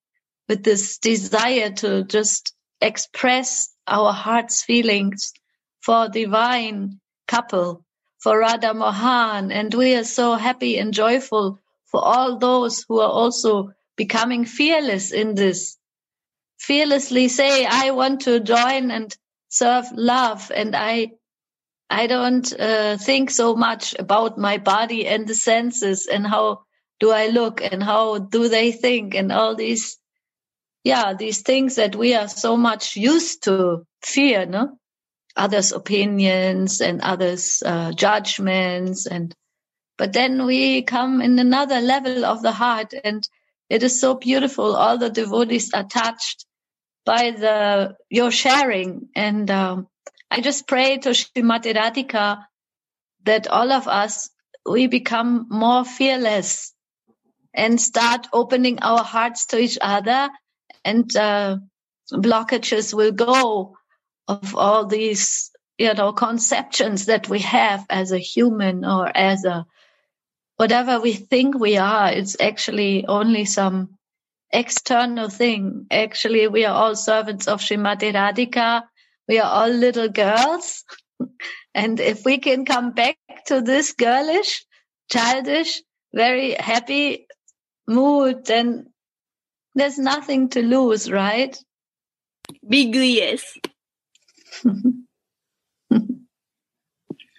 with this desire to just express our heart's feelings for divine couple, for Radha Mohan. And we are so happy and joyful for all those who are also becoming fearless in this. Fearlessly say, I want to join and serve love. And I, I don't uh, think so much about my body and the senses and how do I look and how do they think and all these, yeah, these things that we are so much used to fear, no? others' opinions and others' uh, judgments. And but then we come in another level of the heart, and it is so beautiful. All the devotees are touched by the your sharing, and um, I just pray to Srimati Radhika that all of us we become more fearless and start opening our hearts to each other, and uh, blockages will go of all these, you know, conceptions that we have as a human or as a whatever we think we are. It's actually only some external thing. Actually, we are all servants of Srimati Radhika. We are all little girls. and if we can come back to this girlish, childish, very happy mood, then there's nothing to lose, right? Big yes.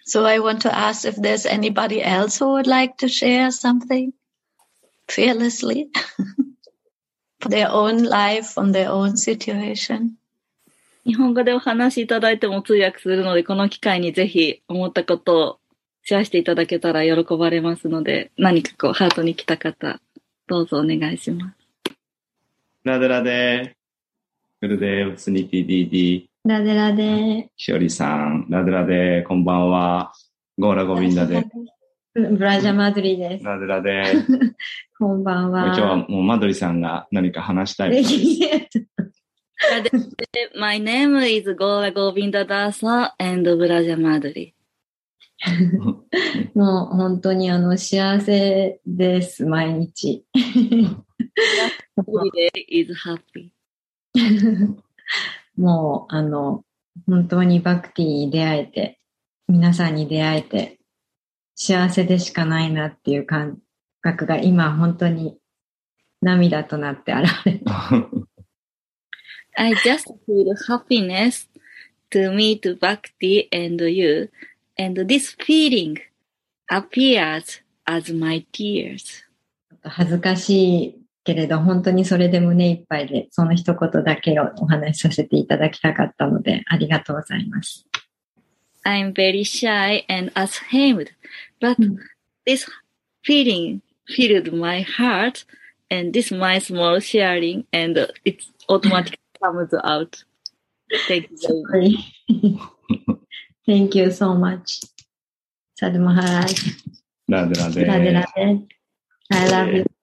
so I want to ask if there's anybody else who would like to share something fearlessly for their own life, from their own situation. 日本語でお話しいただいても通訳するので、この機会にぜひ思ったことをシェアしていただけたら喜ばれますので、何かこうハートに来た方、どうぞお願いします。ラデラデー。グルデー、スニティディディ。ラデラデしおりさん、ラデラデこんばんは。ゴーラゴビンダで。ブラジャマドリです。ラデラデ こんばんは。今日はもうマドリさんが何か話したい。My name is Gora Govinda Dasa and Braja Madri. もう本当にあの幸せです、毎日。Every day is happy. もうあの、本当にバクティに出会えて、皆さんに出会えて、幸せでしかないなっていう感覚が今本当に涙となって現れて。I just feel happiness to meet Bhakti and you, and this feeling appears as my tears. 恥ずかしいけれど、本当にそれで胸いっぱいで、その一言だけをお話しさせていただきたかったので、ありがとうございます。I'm very shy and ashamed, but this feeling filled my heart, and this my small sharing, and it automatically comes out. Thank you. Thank you so much. Sadhu Maharaj. ラデラデ。ラデラデ。I love you.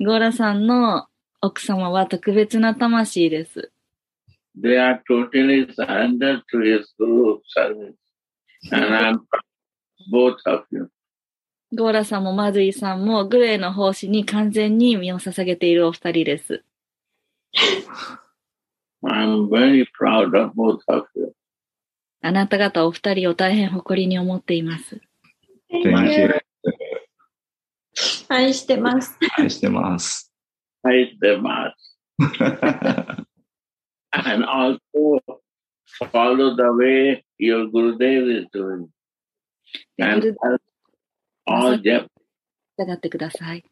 ゴーラさんの奥様は特別な魂です。ゴーラさんもマズイさんもグレーの奉仕に完全に身を捧げているお二人です。I'm very proud of both of you. あなた方お二人を大変誇りに思っています。Thank you. 愛してます。愛してます。I them out. and also follow the way your Gurudev is doing. And all Japanese 従ってください。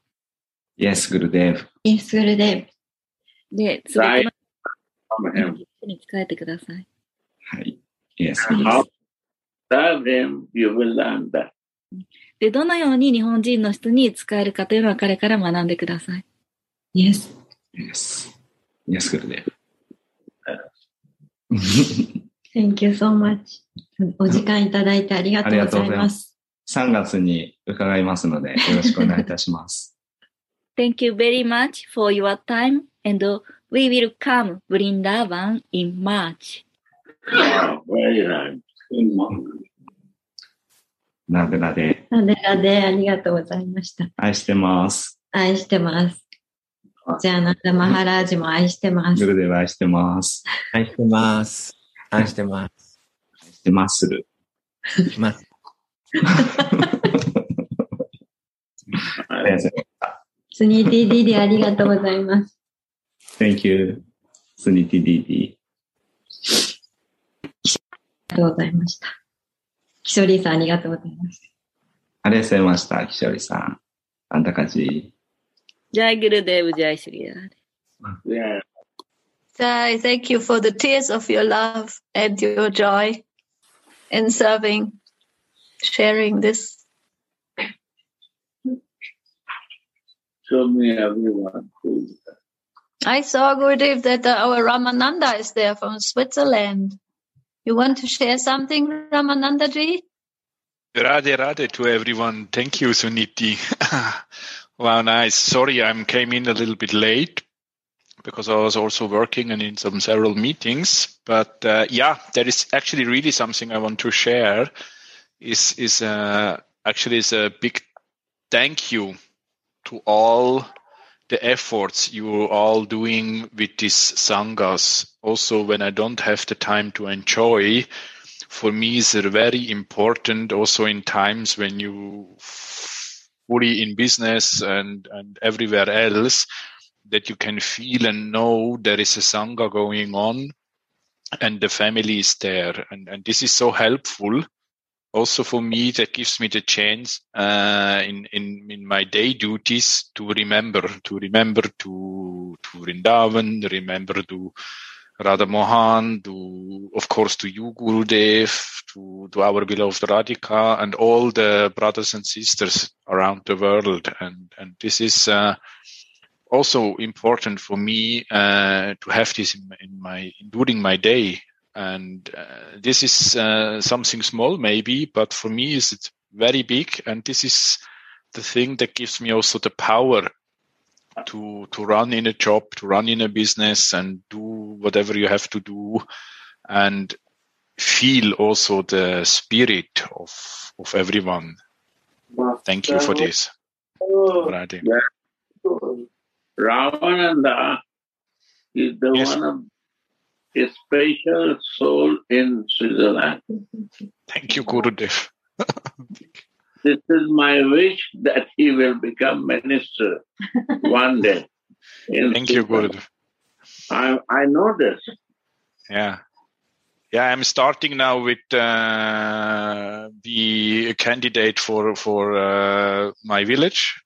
Yes, グルデーブ。イエスグルデで、すべて right この辺に使えてください。はい。Yes, で、どのように日本人の人に使えるかというのは彼から学んでください。Yes. Yes. Yes, good day. Thank you so much. お時間いただいてありがとうございます。3月に伺いますので、よろしくお願いいたします。Thank you very much for your time and we will come Vrindavan in March. Oh, very nice. ラデラデ。ラデラデ、ありがとうございました。愛してます。愛してます。じゃあ、ナンダマハラージも愛してますグ。ルデーブ愛してます。愛してます。愛してます。愛してまする。ます。ありがとうございますスニーティーディディありがとうございます。Thank you, Suniti Didi。ありがとうございました。キショリーさん、ありがとうございました。ありがとうございました、キショリーさん。あんたかち。Jai Gurudev, thank you for the tears of your love and your joy in serving, sharing this. Show me everyone who is there. I saw, Gurudev, that uh, our Ramananda is there from Switzerland. You want to share something, Ramananda ji? Radhe Radhe to everyone. Thank you, Suniti. wow, nice. Sorry, I came in a little bit late because I was also working and in some several meetings. But uh, yeah, there is actually really something I want to share. Is is uh, actually is a big thank you to all the efforts you are all doing with these sanghas. Also, when I don't have the time to enjoy, for me is very important. Also, in times when you fully in business and and everywhere else, that you can feel and know there is a sangha going on, and the family is there, and and this is so helpful also for me that gives me the chance uh, in in in my day duties to remember to remember to to Vrindavan, remember to Radha Mohan, to of course to you Gurudev, to to our beloved Radhika, and all the brothers and sisters around the world, and and this is. Uh, also important for me uh, to have this in, in my during my day and uh, this is uh, something small maybe but for me is it's very big. And this is the thing that gives me also the power to to run in a job to run in a business and do whatever you have to do and feel also the spirit of of everyone. Thank you for this. Radhe. Ramananda is the one of a special soul in Switzerland. Thank you, Gurudev. This is my wish that he will become minister one day. Thank you. Gurudev. I, I know this. Yeah. Yeah, I'm starting now with uh, a candidate for for uh, my village.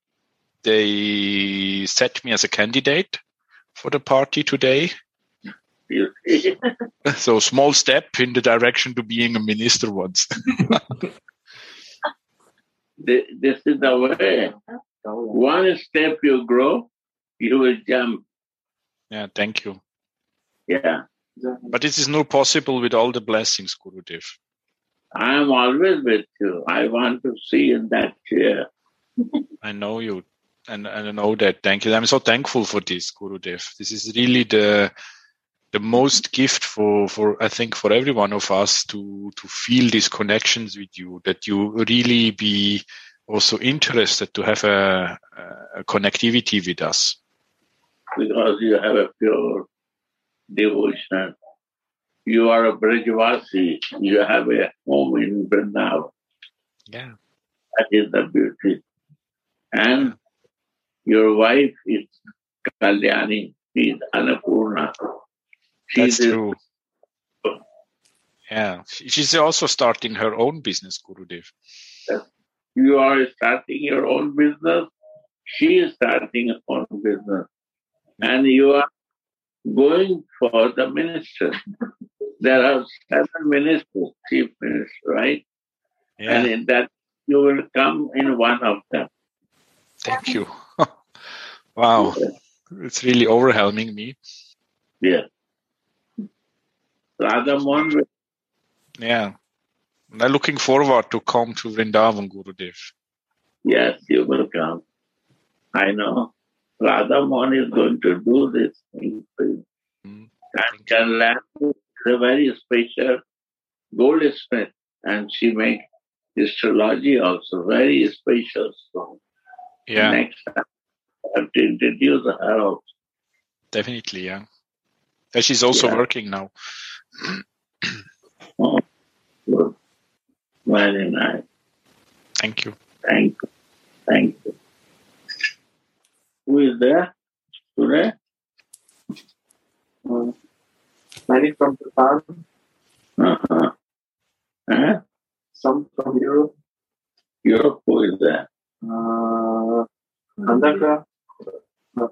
They set me as a candidate for the party today. See? So small step in the direction to being a minister once. This is the way. One step you grow, you will jump. Yeah, thank you. Yeah. But this is not possible with all the blessings, Gurudev. I am always with you. I want to see in that chair. I know you, and, and I know that. Thank you. I'm so thankful for this, Gurudev. This is really the the most gift for for I think for every one of us to to feel these connections with you. That you really be also interested to have a, a connectivity with us. Because you have a pure devotion. You are a Brajvasi. You have a home in Vrindavan. Yeah. That is the beauty. And your wife is Kalyani, is Annapurna. That's true. Yeah, she's also starting her own business, Gurudev. You are starting your own business. She is starting her own business. Hmm. And you are going for the minister. there are seven ministers, chief minister, right? Yeah. And in that you will come in one of them. Thank you. wow, it's really overwhelming me. Yeah. Radha Mohan will Yeah, and I'm looking forward to come to Vrindavan, Gurudev. Yes, you will come. I know. Radha Mohan is going to do this thing for you. Hmm. And Kalyan is a very special goldsmith, and she makes astrology also very special. So Yeah, next time I have to introduce her also. definitely. Yeah, and she's also Yeah. working now. Oh, good. Very nice. Thank you. Thank you. Thank you. Who is there today? Uh, many from Japan, Uh-huh. Huh? some from Europe. Europe, who is there? Uh, Andhra. Uh,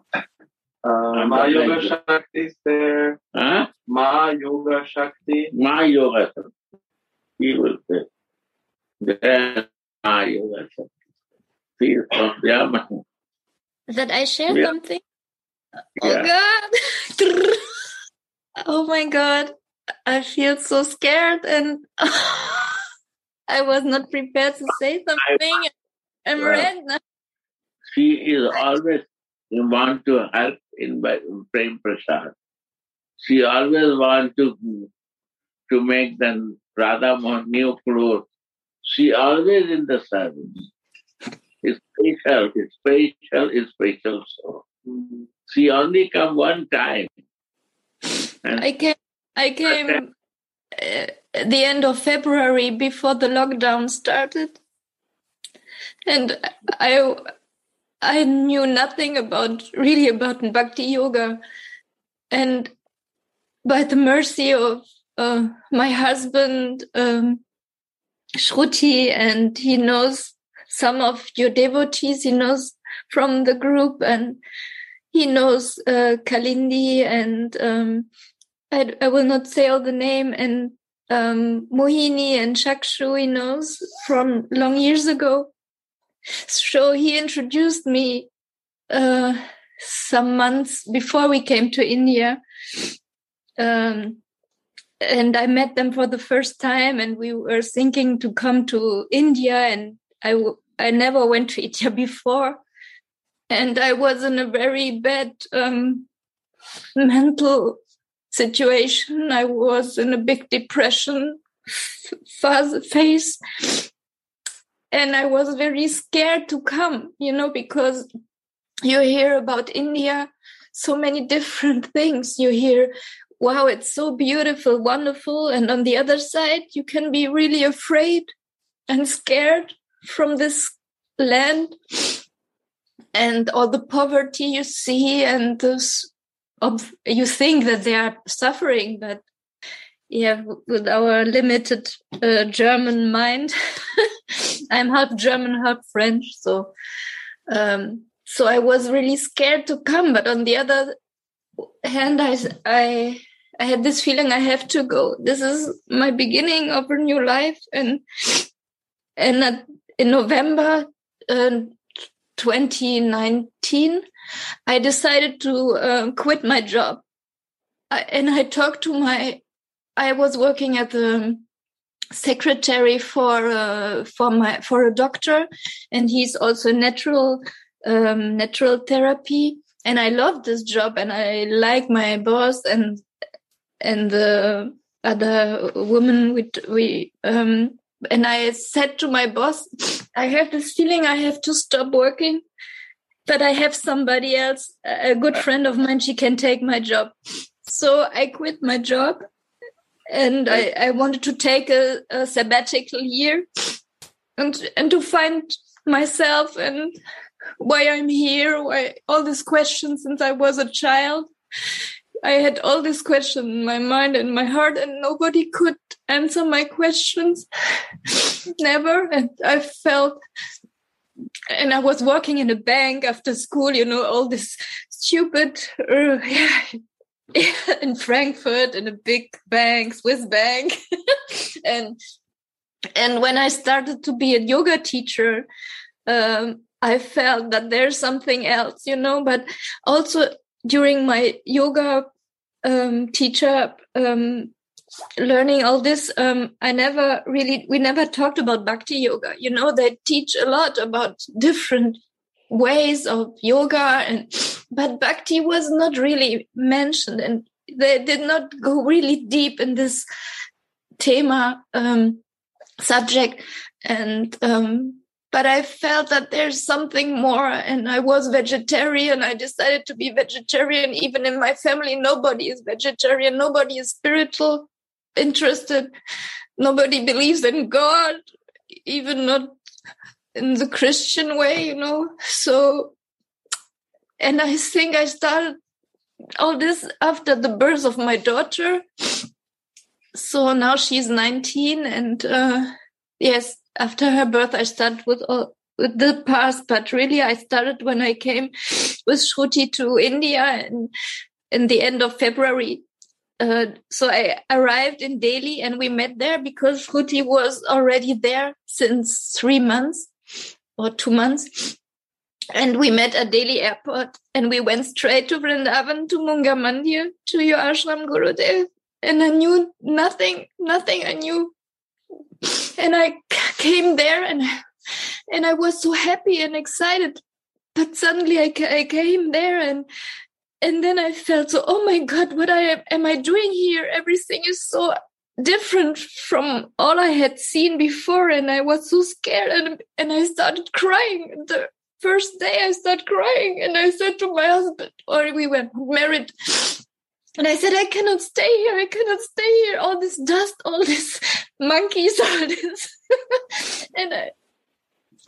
Uh, Ma Yoga Shakti is there. Huh? Ma Yoga Shakti. Ma Yoga Shakti. He will say. There, Ma Yoga Shakti. She is from Germany. That I share Yeah. something? Oh, yeah. Oh God. oh my God. I feel so scared and I was not prepared to say something. I'm Well, red now. She is always want to help in Prem Prasad. She always want to to make the Radha Mohan new clothes. She always in the service. It's special, it's special, it's special. So she only come one time. And I came, I came uh, at the end of February before the lockdown started. And I, I knew nothing about, really about Bhakti Yoga. And by the mercy of uh, my husband, um, Shruti, and he knows some of your devotees, he knows from the group, and he knows uh, Kalindi, and um, I, I will not say all the name, and um, Mohini and Shakshu, he knows from long years ago. So he introduced me uh, some months before we came to India. Um, and I met them for the first time, and we were thinking to come to India, and I, w- I never went to India before. And I was in a very bad um, mental situation. I was in a big depression phase. And I was very scared to come, you know, because you hear about India, so many different things. You hear, wow, it's so beautiful, wonderful. And on the other side, you can be really afraid and scared from this land and all the poverty you see and this of you think that they are suffering but yeah with our limited uh, german mind i'm half german half french so um so i was really scared to come but on the other hand i i i had this feeling i have to go this is my beginning of a new life and and at, in november uh, 2019, I decided to uh, quit my job. I, and I talked to my, I was working at the secretary for uh, for my for a doctor, and he's also natural um, natural therapy. And I love this job, and I like my boss and and the other woman with we um and I said to my boss, I have this feeling I have to stop working, but I have somebody else, a good friend of mine, she can take my job. So I quit my job and I, I wanted to take a, a sabbatical year and, and to find myself and why I'm here, why all these questions since I was a child. I had all these questions in my mind and my heart, and nobody could answer my questions. Never. And I felt, and I was working in a bank after school, you know, all this stupid, uh, yeah, in Frankfurt in a big bank, Swiss bank. and, and when I started to be a yoga teacher, um, I felt that there's something else, you know, but also during my yoga um, teacher um, learning all this, um, I never really, we never talked about bhakti yoga. You know, they teach a lot about different ways of yoga and, but bhakti was not really mentioned and they did not go really deep in this tema, um, subject. And, um, but I felt that there's something more and I was vegetarian. I decided to be vegetarian. Even in my family, nobody is vegetarian. Nobody is spiritual interested. Nobody believes in God, even not in the Christian way, you know. So, and I think I started all this after the birth of my daughter. So now she's 19 and, uh, yes, after her birth, I started with all, with the past, but really I started when I came with Shruti to India in, in the end of February. Uh, so I arrived in Delhi and we met there because Shruti was already there since three months or two months. And we met at Delhi airport and we went straight to Vrindavan to Munga Mandir to your ashram Gurudev. And I knew nothing, nothing I knew and I came there and and I was so happy and excited. But suddenly I, I came there and and then I felt so oh my god what I am I doing here? Everything is so different from all I had seen before and I was so scared and and I started crying. The first day I started crying and I said to my husband or we were married and I said, I cannot stay here. I cannot stay here. All this dust, all this monkeys, all this. and I,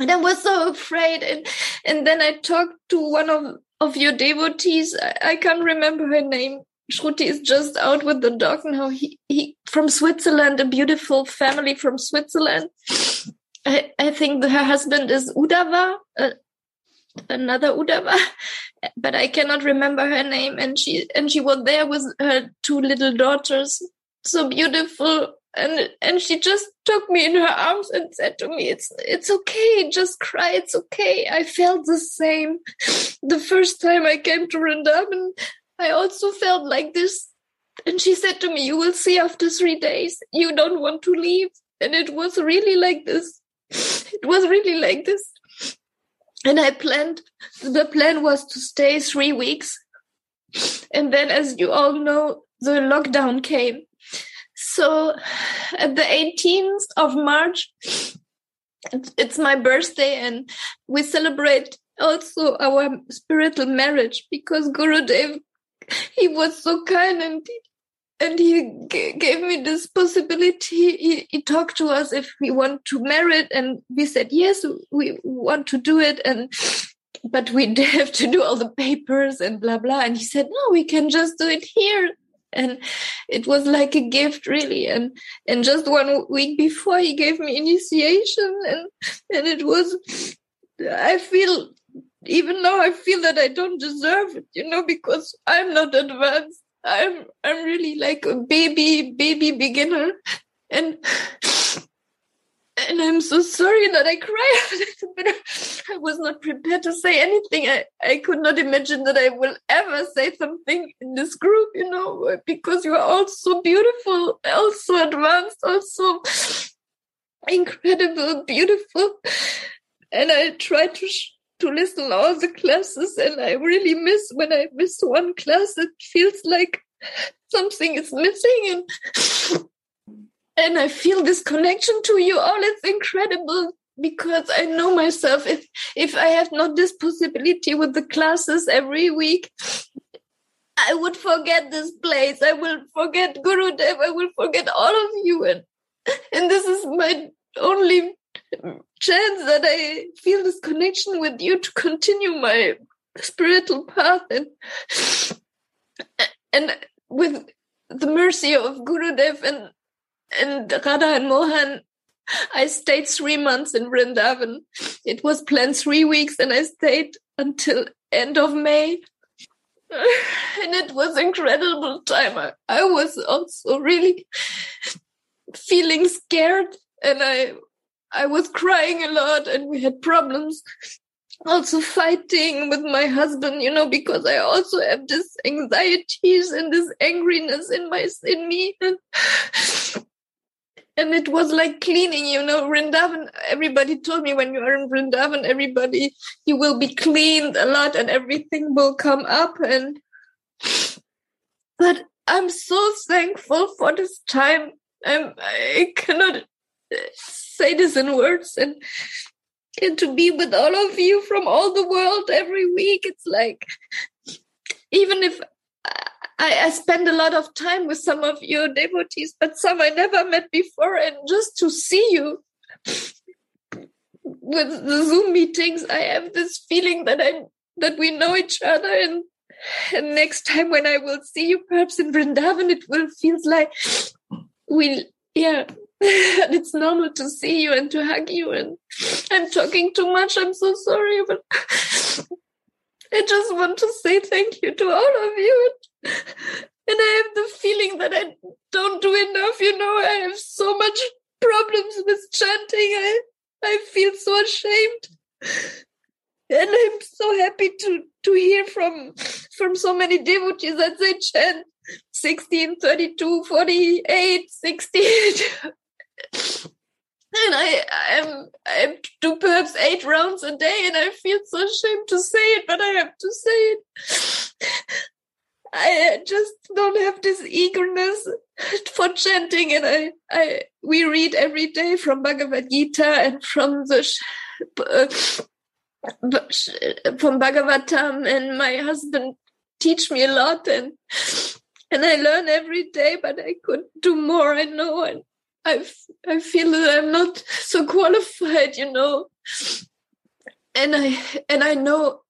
and I was so afraid. And, and then I talked to one of, of your devotees. I, I can't remember her name. Shruti is just out with the dog now. He, he, from Switzerland, a beautiful family from Switzerland. I, I think her husband is Udava, uh, another Udava but I cannot remember her name. And she and she was there with her two little daughters, so beautiful. And and she just took me in her arms and said to me, "It's it's okay, just cry. It's okay." I felt the same the first time I came to Vrindavan. I also felt like this. And she said to me, "You will see after three days. You don't want to leave." And it was really like this. It was really like this and I planned, the plan was to stay three weeks. And then, as you all know, the lockdown came. So at the 18th of March, it's my birthday and we celebrate also our spiritual marriage because Gurudev, he was so kind and and he g- gave me this possibility. He, he, talked to us if we want to marry it, and we said yes, we want to do it, and but we have to do all the papers and blah blah. And he said, no, we can just do it here. And it was like a gift, really. And and just one week before, he gave me initiation, and and it was. I feel even now I feel that I don't deserve it, you know, because I'm not advanced I'm I'm really like a baby baby beginner, and and I'm so sorry that I little bit. I was not prepared to say anything. I, I could not imagine that I will ever say something in this group, you know, because you are all so beautiful, also advanced, also incredible, beautiful. And I tried to sh- to listen all the classes, and I really miss when I miss one class. It feels like something is missing, and and I feel this connection to you all. It's incredible because I know myself. If if I have not this possibility with the classes every week, I would forget this place. I will forget guru Gurudev. I will forget all of you, and and this is my only chance that I feel this connection with you to continue my spiritual path and and with the mercy of Gurudev and and Radha and Mohan, I stayed three months in Vrindavan. It was planned three weeks, and I stayed until end of May. And it was incredible time. I, I was also really feeling scared, and I I was crying a lot, and we had problems. Also fighting with my husband, you know, because I also have this anxieties and this angriness in my in me. And it was like cleaning, you know, Vrindavan. Everybody told me when you are in Vrindavan, everybody, you will be cleaned a lot and everything will come up. And, but I'm so thankful for this time. I'm, I cannot say this in words and, and to be with all of you from all the world every week. It's like, even if I, I spend a lot of time with some of your devotees, but some I never met before. And just to see you with the Zoom meetings, I have this feeling that I that we know each other. And, and next time when I will see you, perhaps in Vrindavan, it will feel like we, yeah, it's normal to see you and to hug you. And I'm talking too much. I'm so sorry, but I just want to say thank you to all of you. And I have the feeling that I don't do enough. You know, I have so much problems with chanting. I, I feel so ashamed. And I'm so happy to, to hear from, from so many devotees that they chant 16, 32, 48, 16. and I I'm I do perhaps eight rounds a day, and I feel so ashamed to say it, but I have to say it. I just don't have this eagerness for chanting, and I I we read every day from Bhagavad Gita and from the uh, from Bhagavatam, and my husband teach me a lot, and and I learn every day, but I could do more. I know, and I, I feel that I'm not so qualified, you know. And I and I know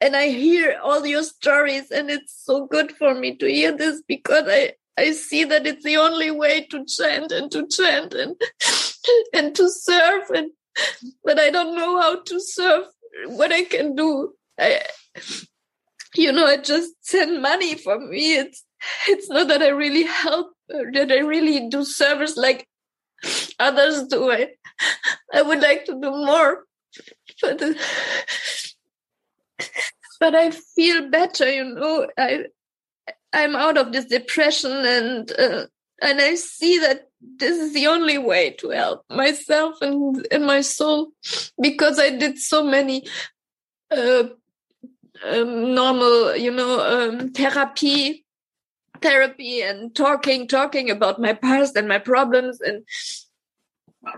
and I hear all your stories and it's so good for me to hear this because I I see that it's the only way to chant and to chant and and to serve and but I don't know how to serve what I can do. I you know, I just send money for me. It's it's not that I really help that I really do service like others do. I, I would like to do more, but but I feel better. You know, I I'm out of this depression, and uh, and I see that this is the only way to help myself and and my soul because I did so many. Uh, um, normal, you know, um, therapy therapy and talking talking about my past and my problems and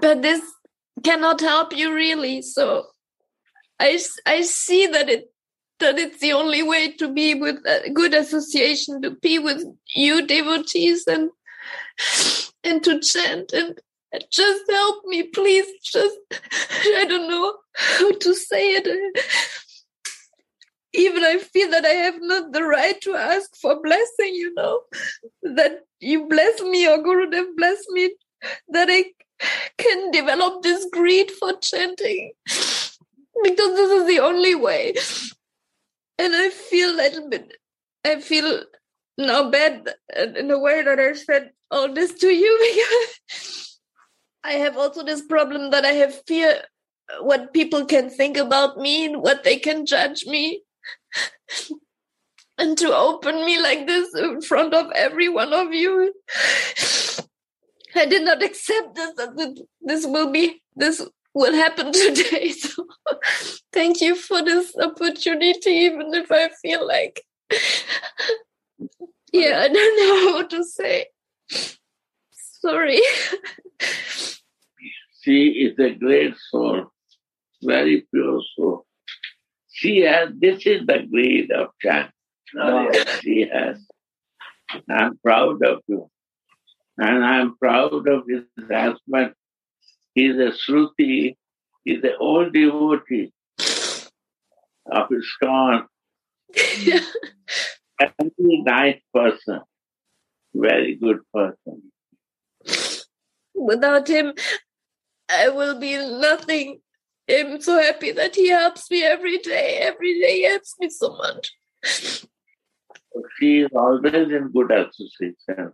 but this cannot help you really so i i see that it that it's the only way to be with a good association to be with you devotees and and to chant and just help me please just i don't know how to say it. Even I feel that I have not the right to ask for blessing, you know, that you bless me or Gurudev bless me, that I can develop this greed for chanting because this is the only way. And I feel a little bit, I feel now bad in a way that I said all this to you because I have also this problem that I have fear what people can think about me and what they can judge me. and to open me like this in front of every one of you. I did not accept this that this will be this will happen today. So thank you for this opportunity, even if I feel like yeah, I don't know what to say. Sorry. She is a great soul, very pure soul. She has, this is the grade of chant. Oh. She has. I'm proud of you. And I'm proud of his husband. He's a Shruti, he's an old devotee of ISKCON. Very nice person. Very good person. Without him, I will be nothing. I'm so happy that he helps me every day. Every day he helps me so much. She is always in good association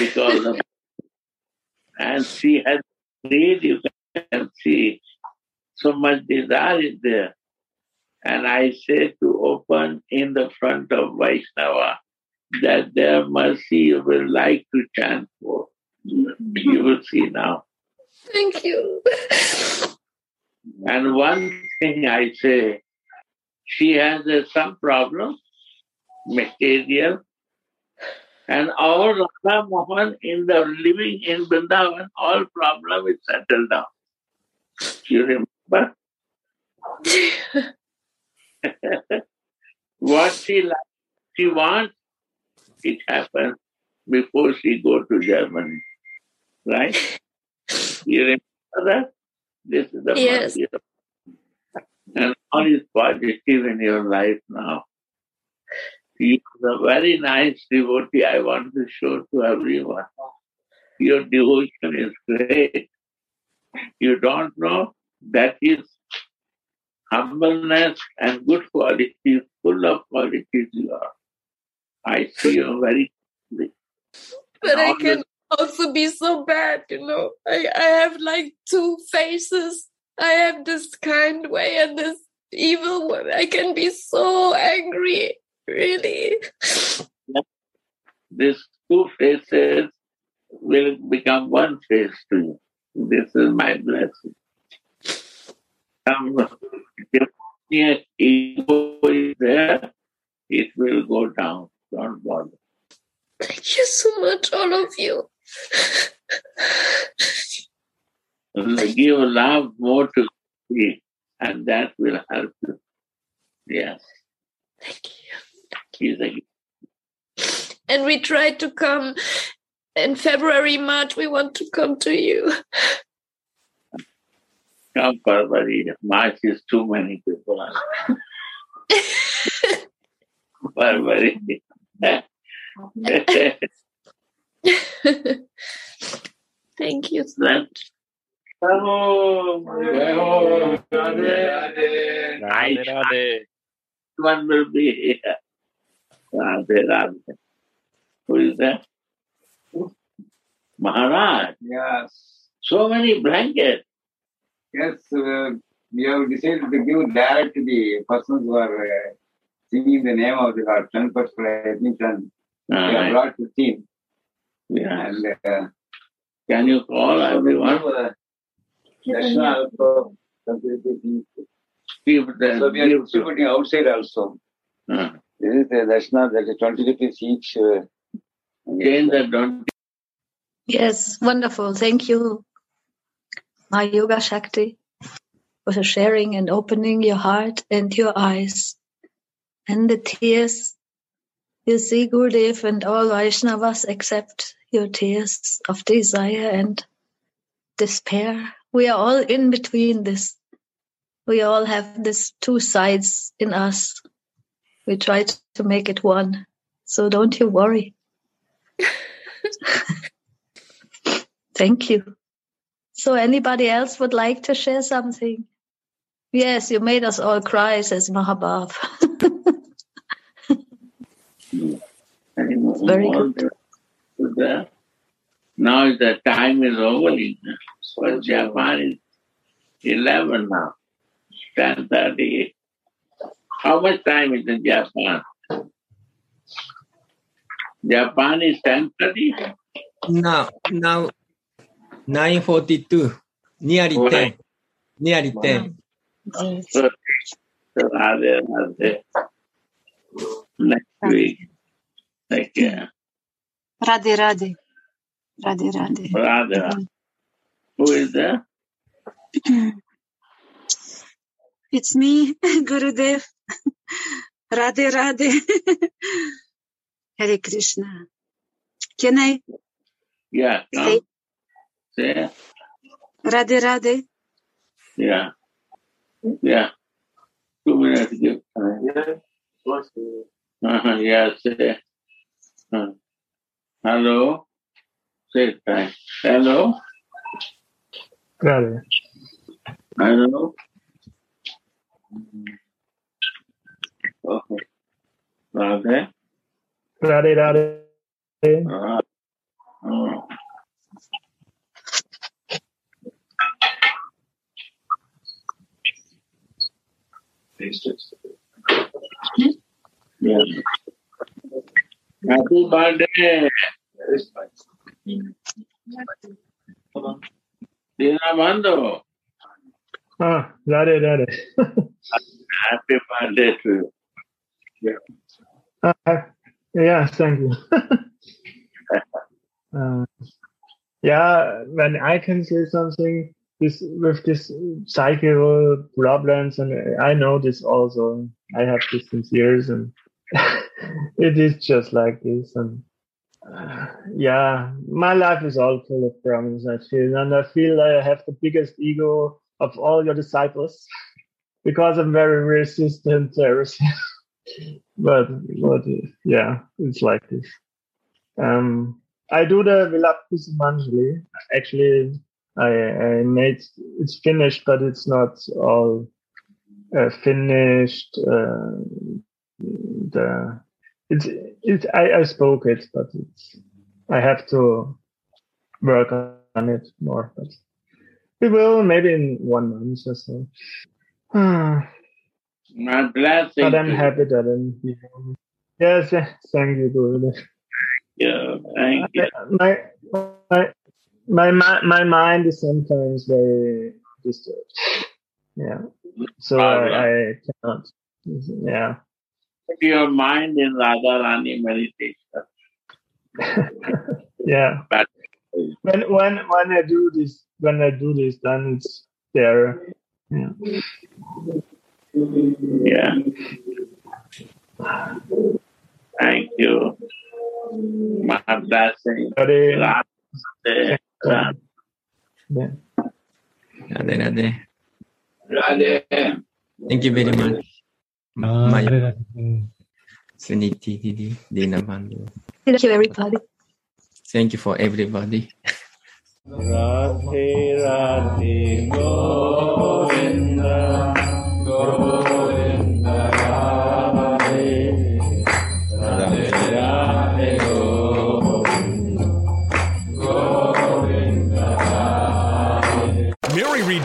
because of and she has great you can see so much desire is there. And I say to open in the front of Vaishnava that their mercy you will like to chant for. You will see now. Thank you. And one thing I say, she has uh, some problem, material, and all Radha Mohan in the living in Vrindavan, all problem is settled down. You remember? what she like, she wants, it happens before she go to Germany, right? You remember that? This is the Yes. and all is positive in your life now. You are a very nice devotee. I want to show to everyone. Your devotion is great. You don't know that is humbleness and good qualities, full of qualities you are. I see you very clearly. But I can also be so bad, you know. I, I have like two faces. I have this kind way and this evil one. I can be so angry, really. These two faces will become one face to you. This is my blessing. Some demoniac ego is there, it will go down. Don't bother. Thank you so much, all of you. Give love more to me, and that will help you. Yes. Thank you. He's a And we tried to come in February, March. We want to come to you. Oh, come, Parvati. March is too many people. Parvati. Thank you so much. Oh, oh, Radhe, Radhe. One will be here. Radhe, Radhe. Who is that? Maharaj. Yes. So many blankets. Yes, uh, we have decided to give direct to the persons who are uh, singing the name of the Lord. 10 person admission. We have Alright. brought 15. Yeah. And uh, Can you call everyone? Darshana also completely Keep the, So we are distributing outside also. Uh, This is the Darshana that is 20 rupees each. Uh, change the don't Yes, wonderful. Thank you, Ma Yoga Shakti, for sharing and opening your heart and your eyes. And the tears, you see, Gurudev and all Vaishnavas accept your tears of desire and despair. We are all in between this. We all have this two sides in us. We try to make it one. So don't you worry. Thank you. So anybody else would like to share something? Yes, you made us all cry, says Mahabhav. Very good. Now the time is over. For Japan is 11 now. 10.30. How much time is in Japan? Japan is 10.30? Now, now, 942, nearly 10, nearly 10. Radhe, Radhe. Next week. Take care. Radhe Radhe. Radhe Radhe. Radhe. Who is there? It's me, Gurudev. Radhe Radhe. Hare Krishna. Can I Yeah, say come. Say, Radhe Radhe? yeah. Yeah. Two minutes give time. Uh-huh, yeah, say. Uh, hello? Say time. Hello? Radhe. Hello? Okay. Radhe. Uh, oh. Yeah. Happy birthday. Dina Bandhu. Ah, Radhe Radhe. Happy birthday to you. Yeah. Uh, yeah, thank you. uh, yeah, when I can say something this with this psychical problems, and I know this also. I have this since years, and it is just like this. And uh, yeah, my life is all full of problems. I feel, and I feel I have the biggest ego of all your disciples because I'm very resistant to everything. But but yeah, it's like this. Um, I do the Vilapa Kusumanjali. Actually, I, I made it's finished, but it's not all uh, finished. Uh, the it's it's I, I spoke it, but it's I have to work on it more. But we will maybe in one month or so. My blessing. But I'm happy that I'm here. Yes, thank you, Guru. Thank you. My, my, my, my, my mind is sometimes very disturbed. Yeah. So I, I cannot. Yeah. Your mind in Radharani meditation. Yeah. But When, when, when I do this, when I do this, then it's there. Yeah. Yeah. Thank you. My blessing. Hare- Radhe, Radhe. Yeah. Radhe Radhe. Radhe. Thank you very much. Ah, Maya, Radhe Radhe. Suniti Didi, Dina Bandhu. Thank you, everybody. Thank you for everybody. Radhe Radhe Govinda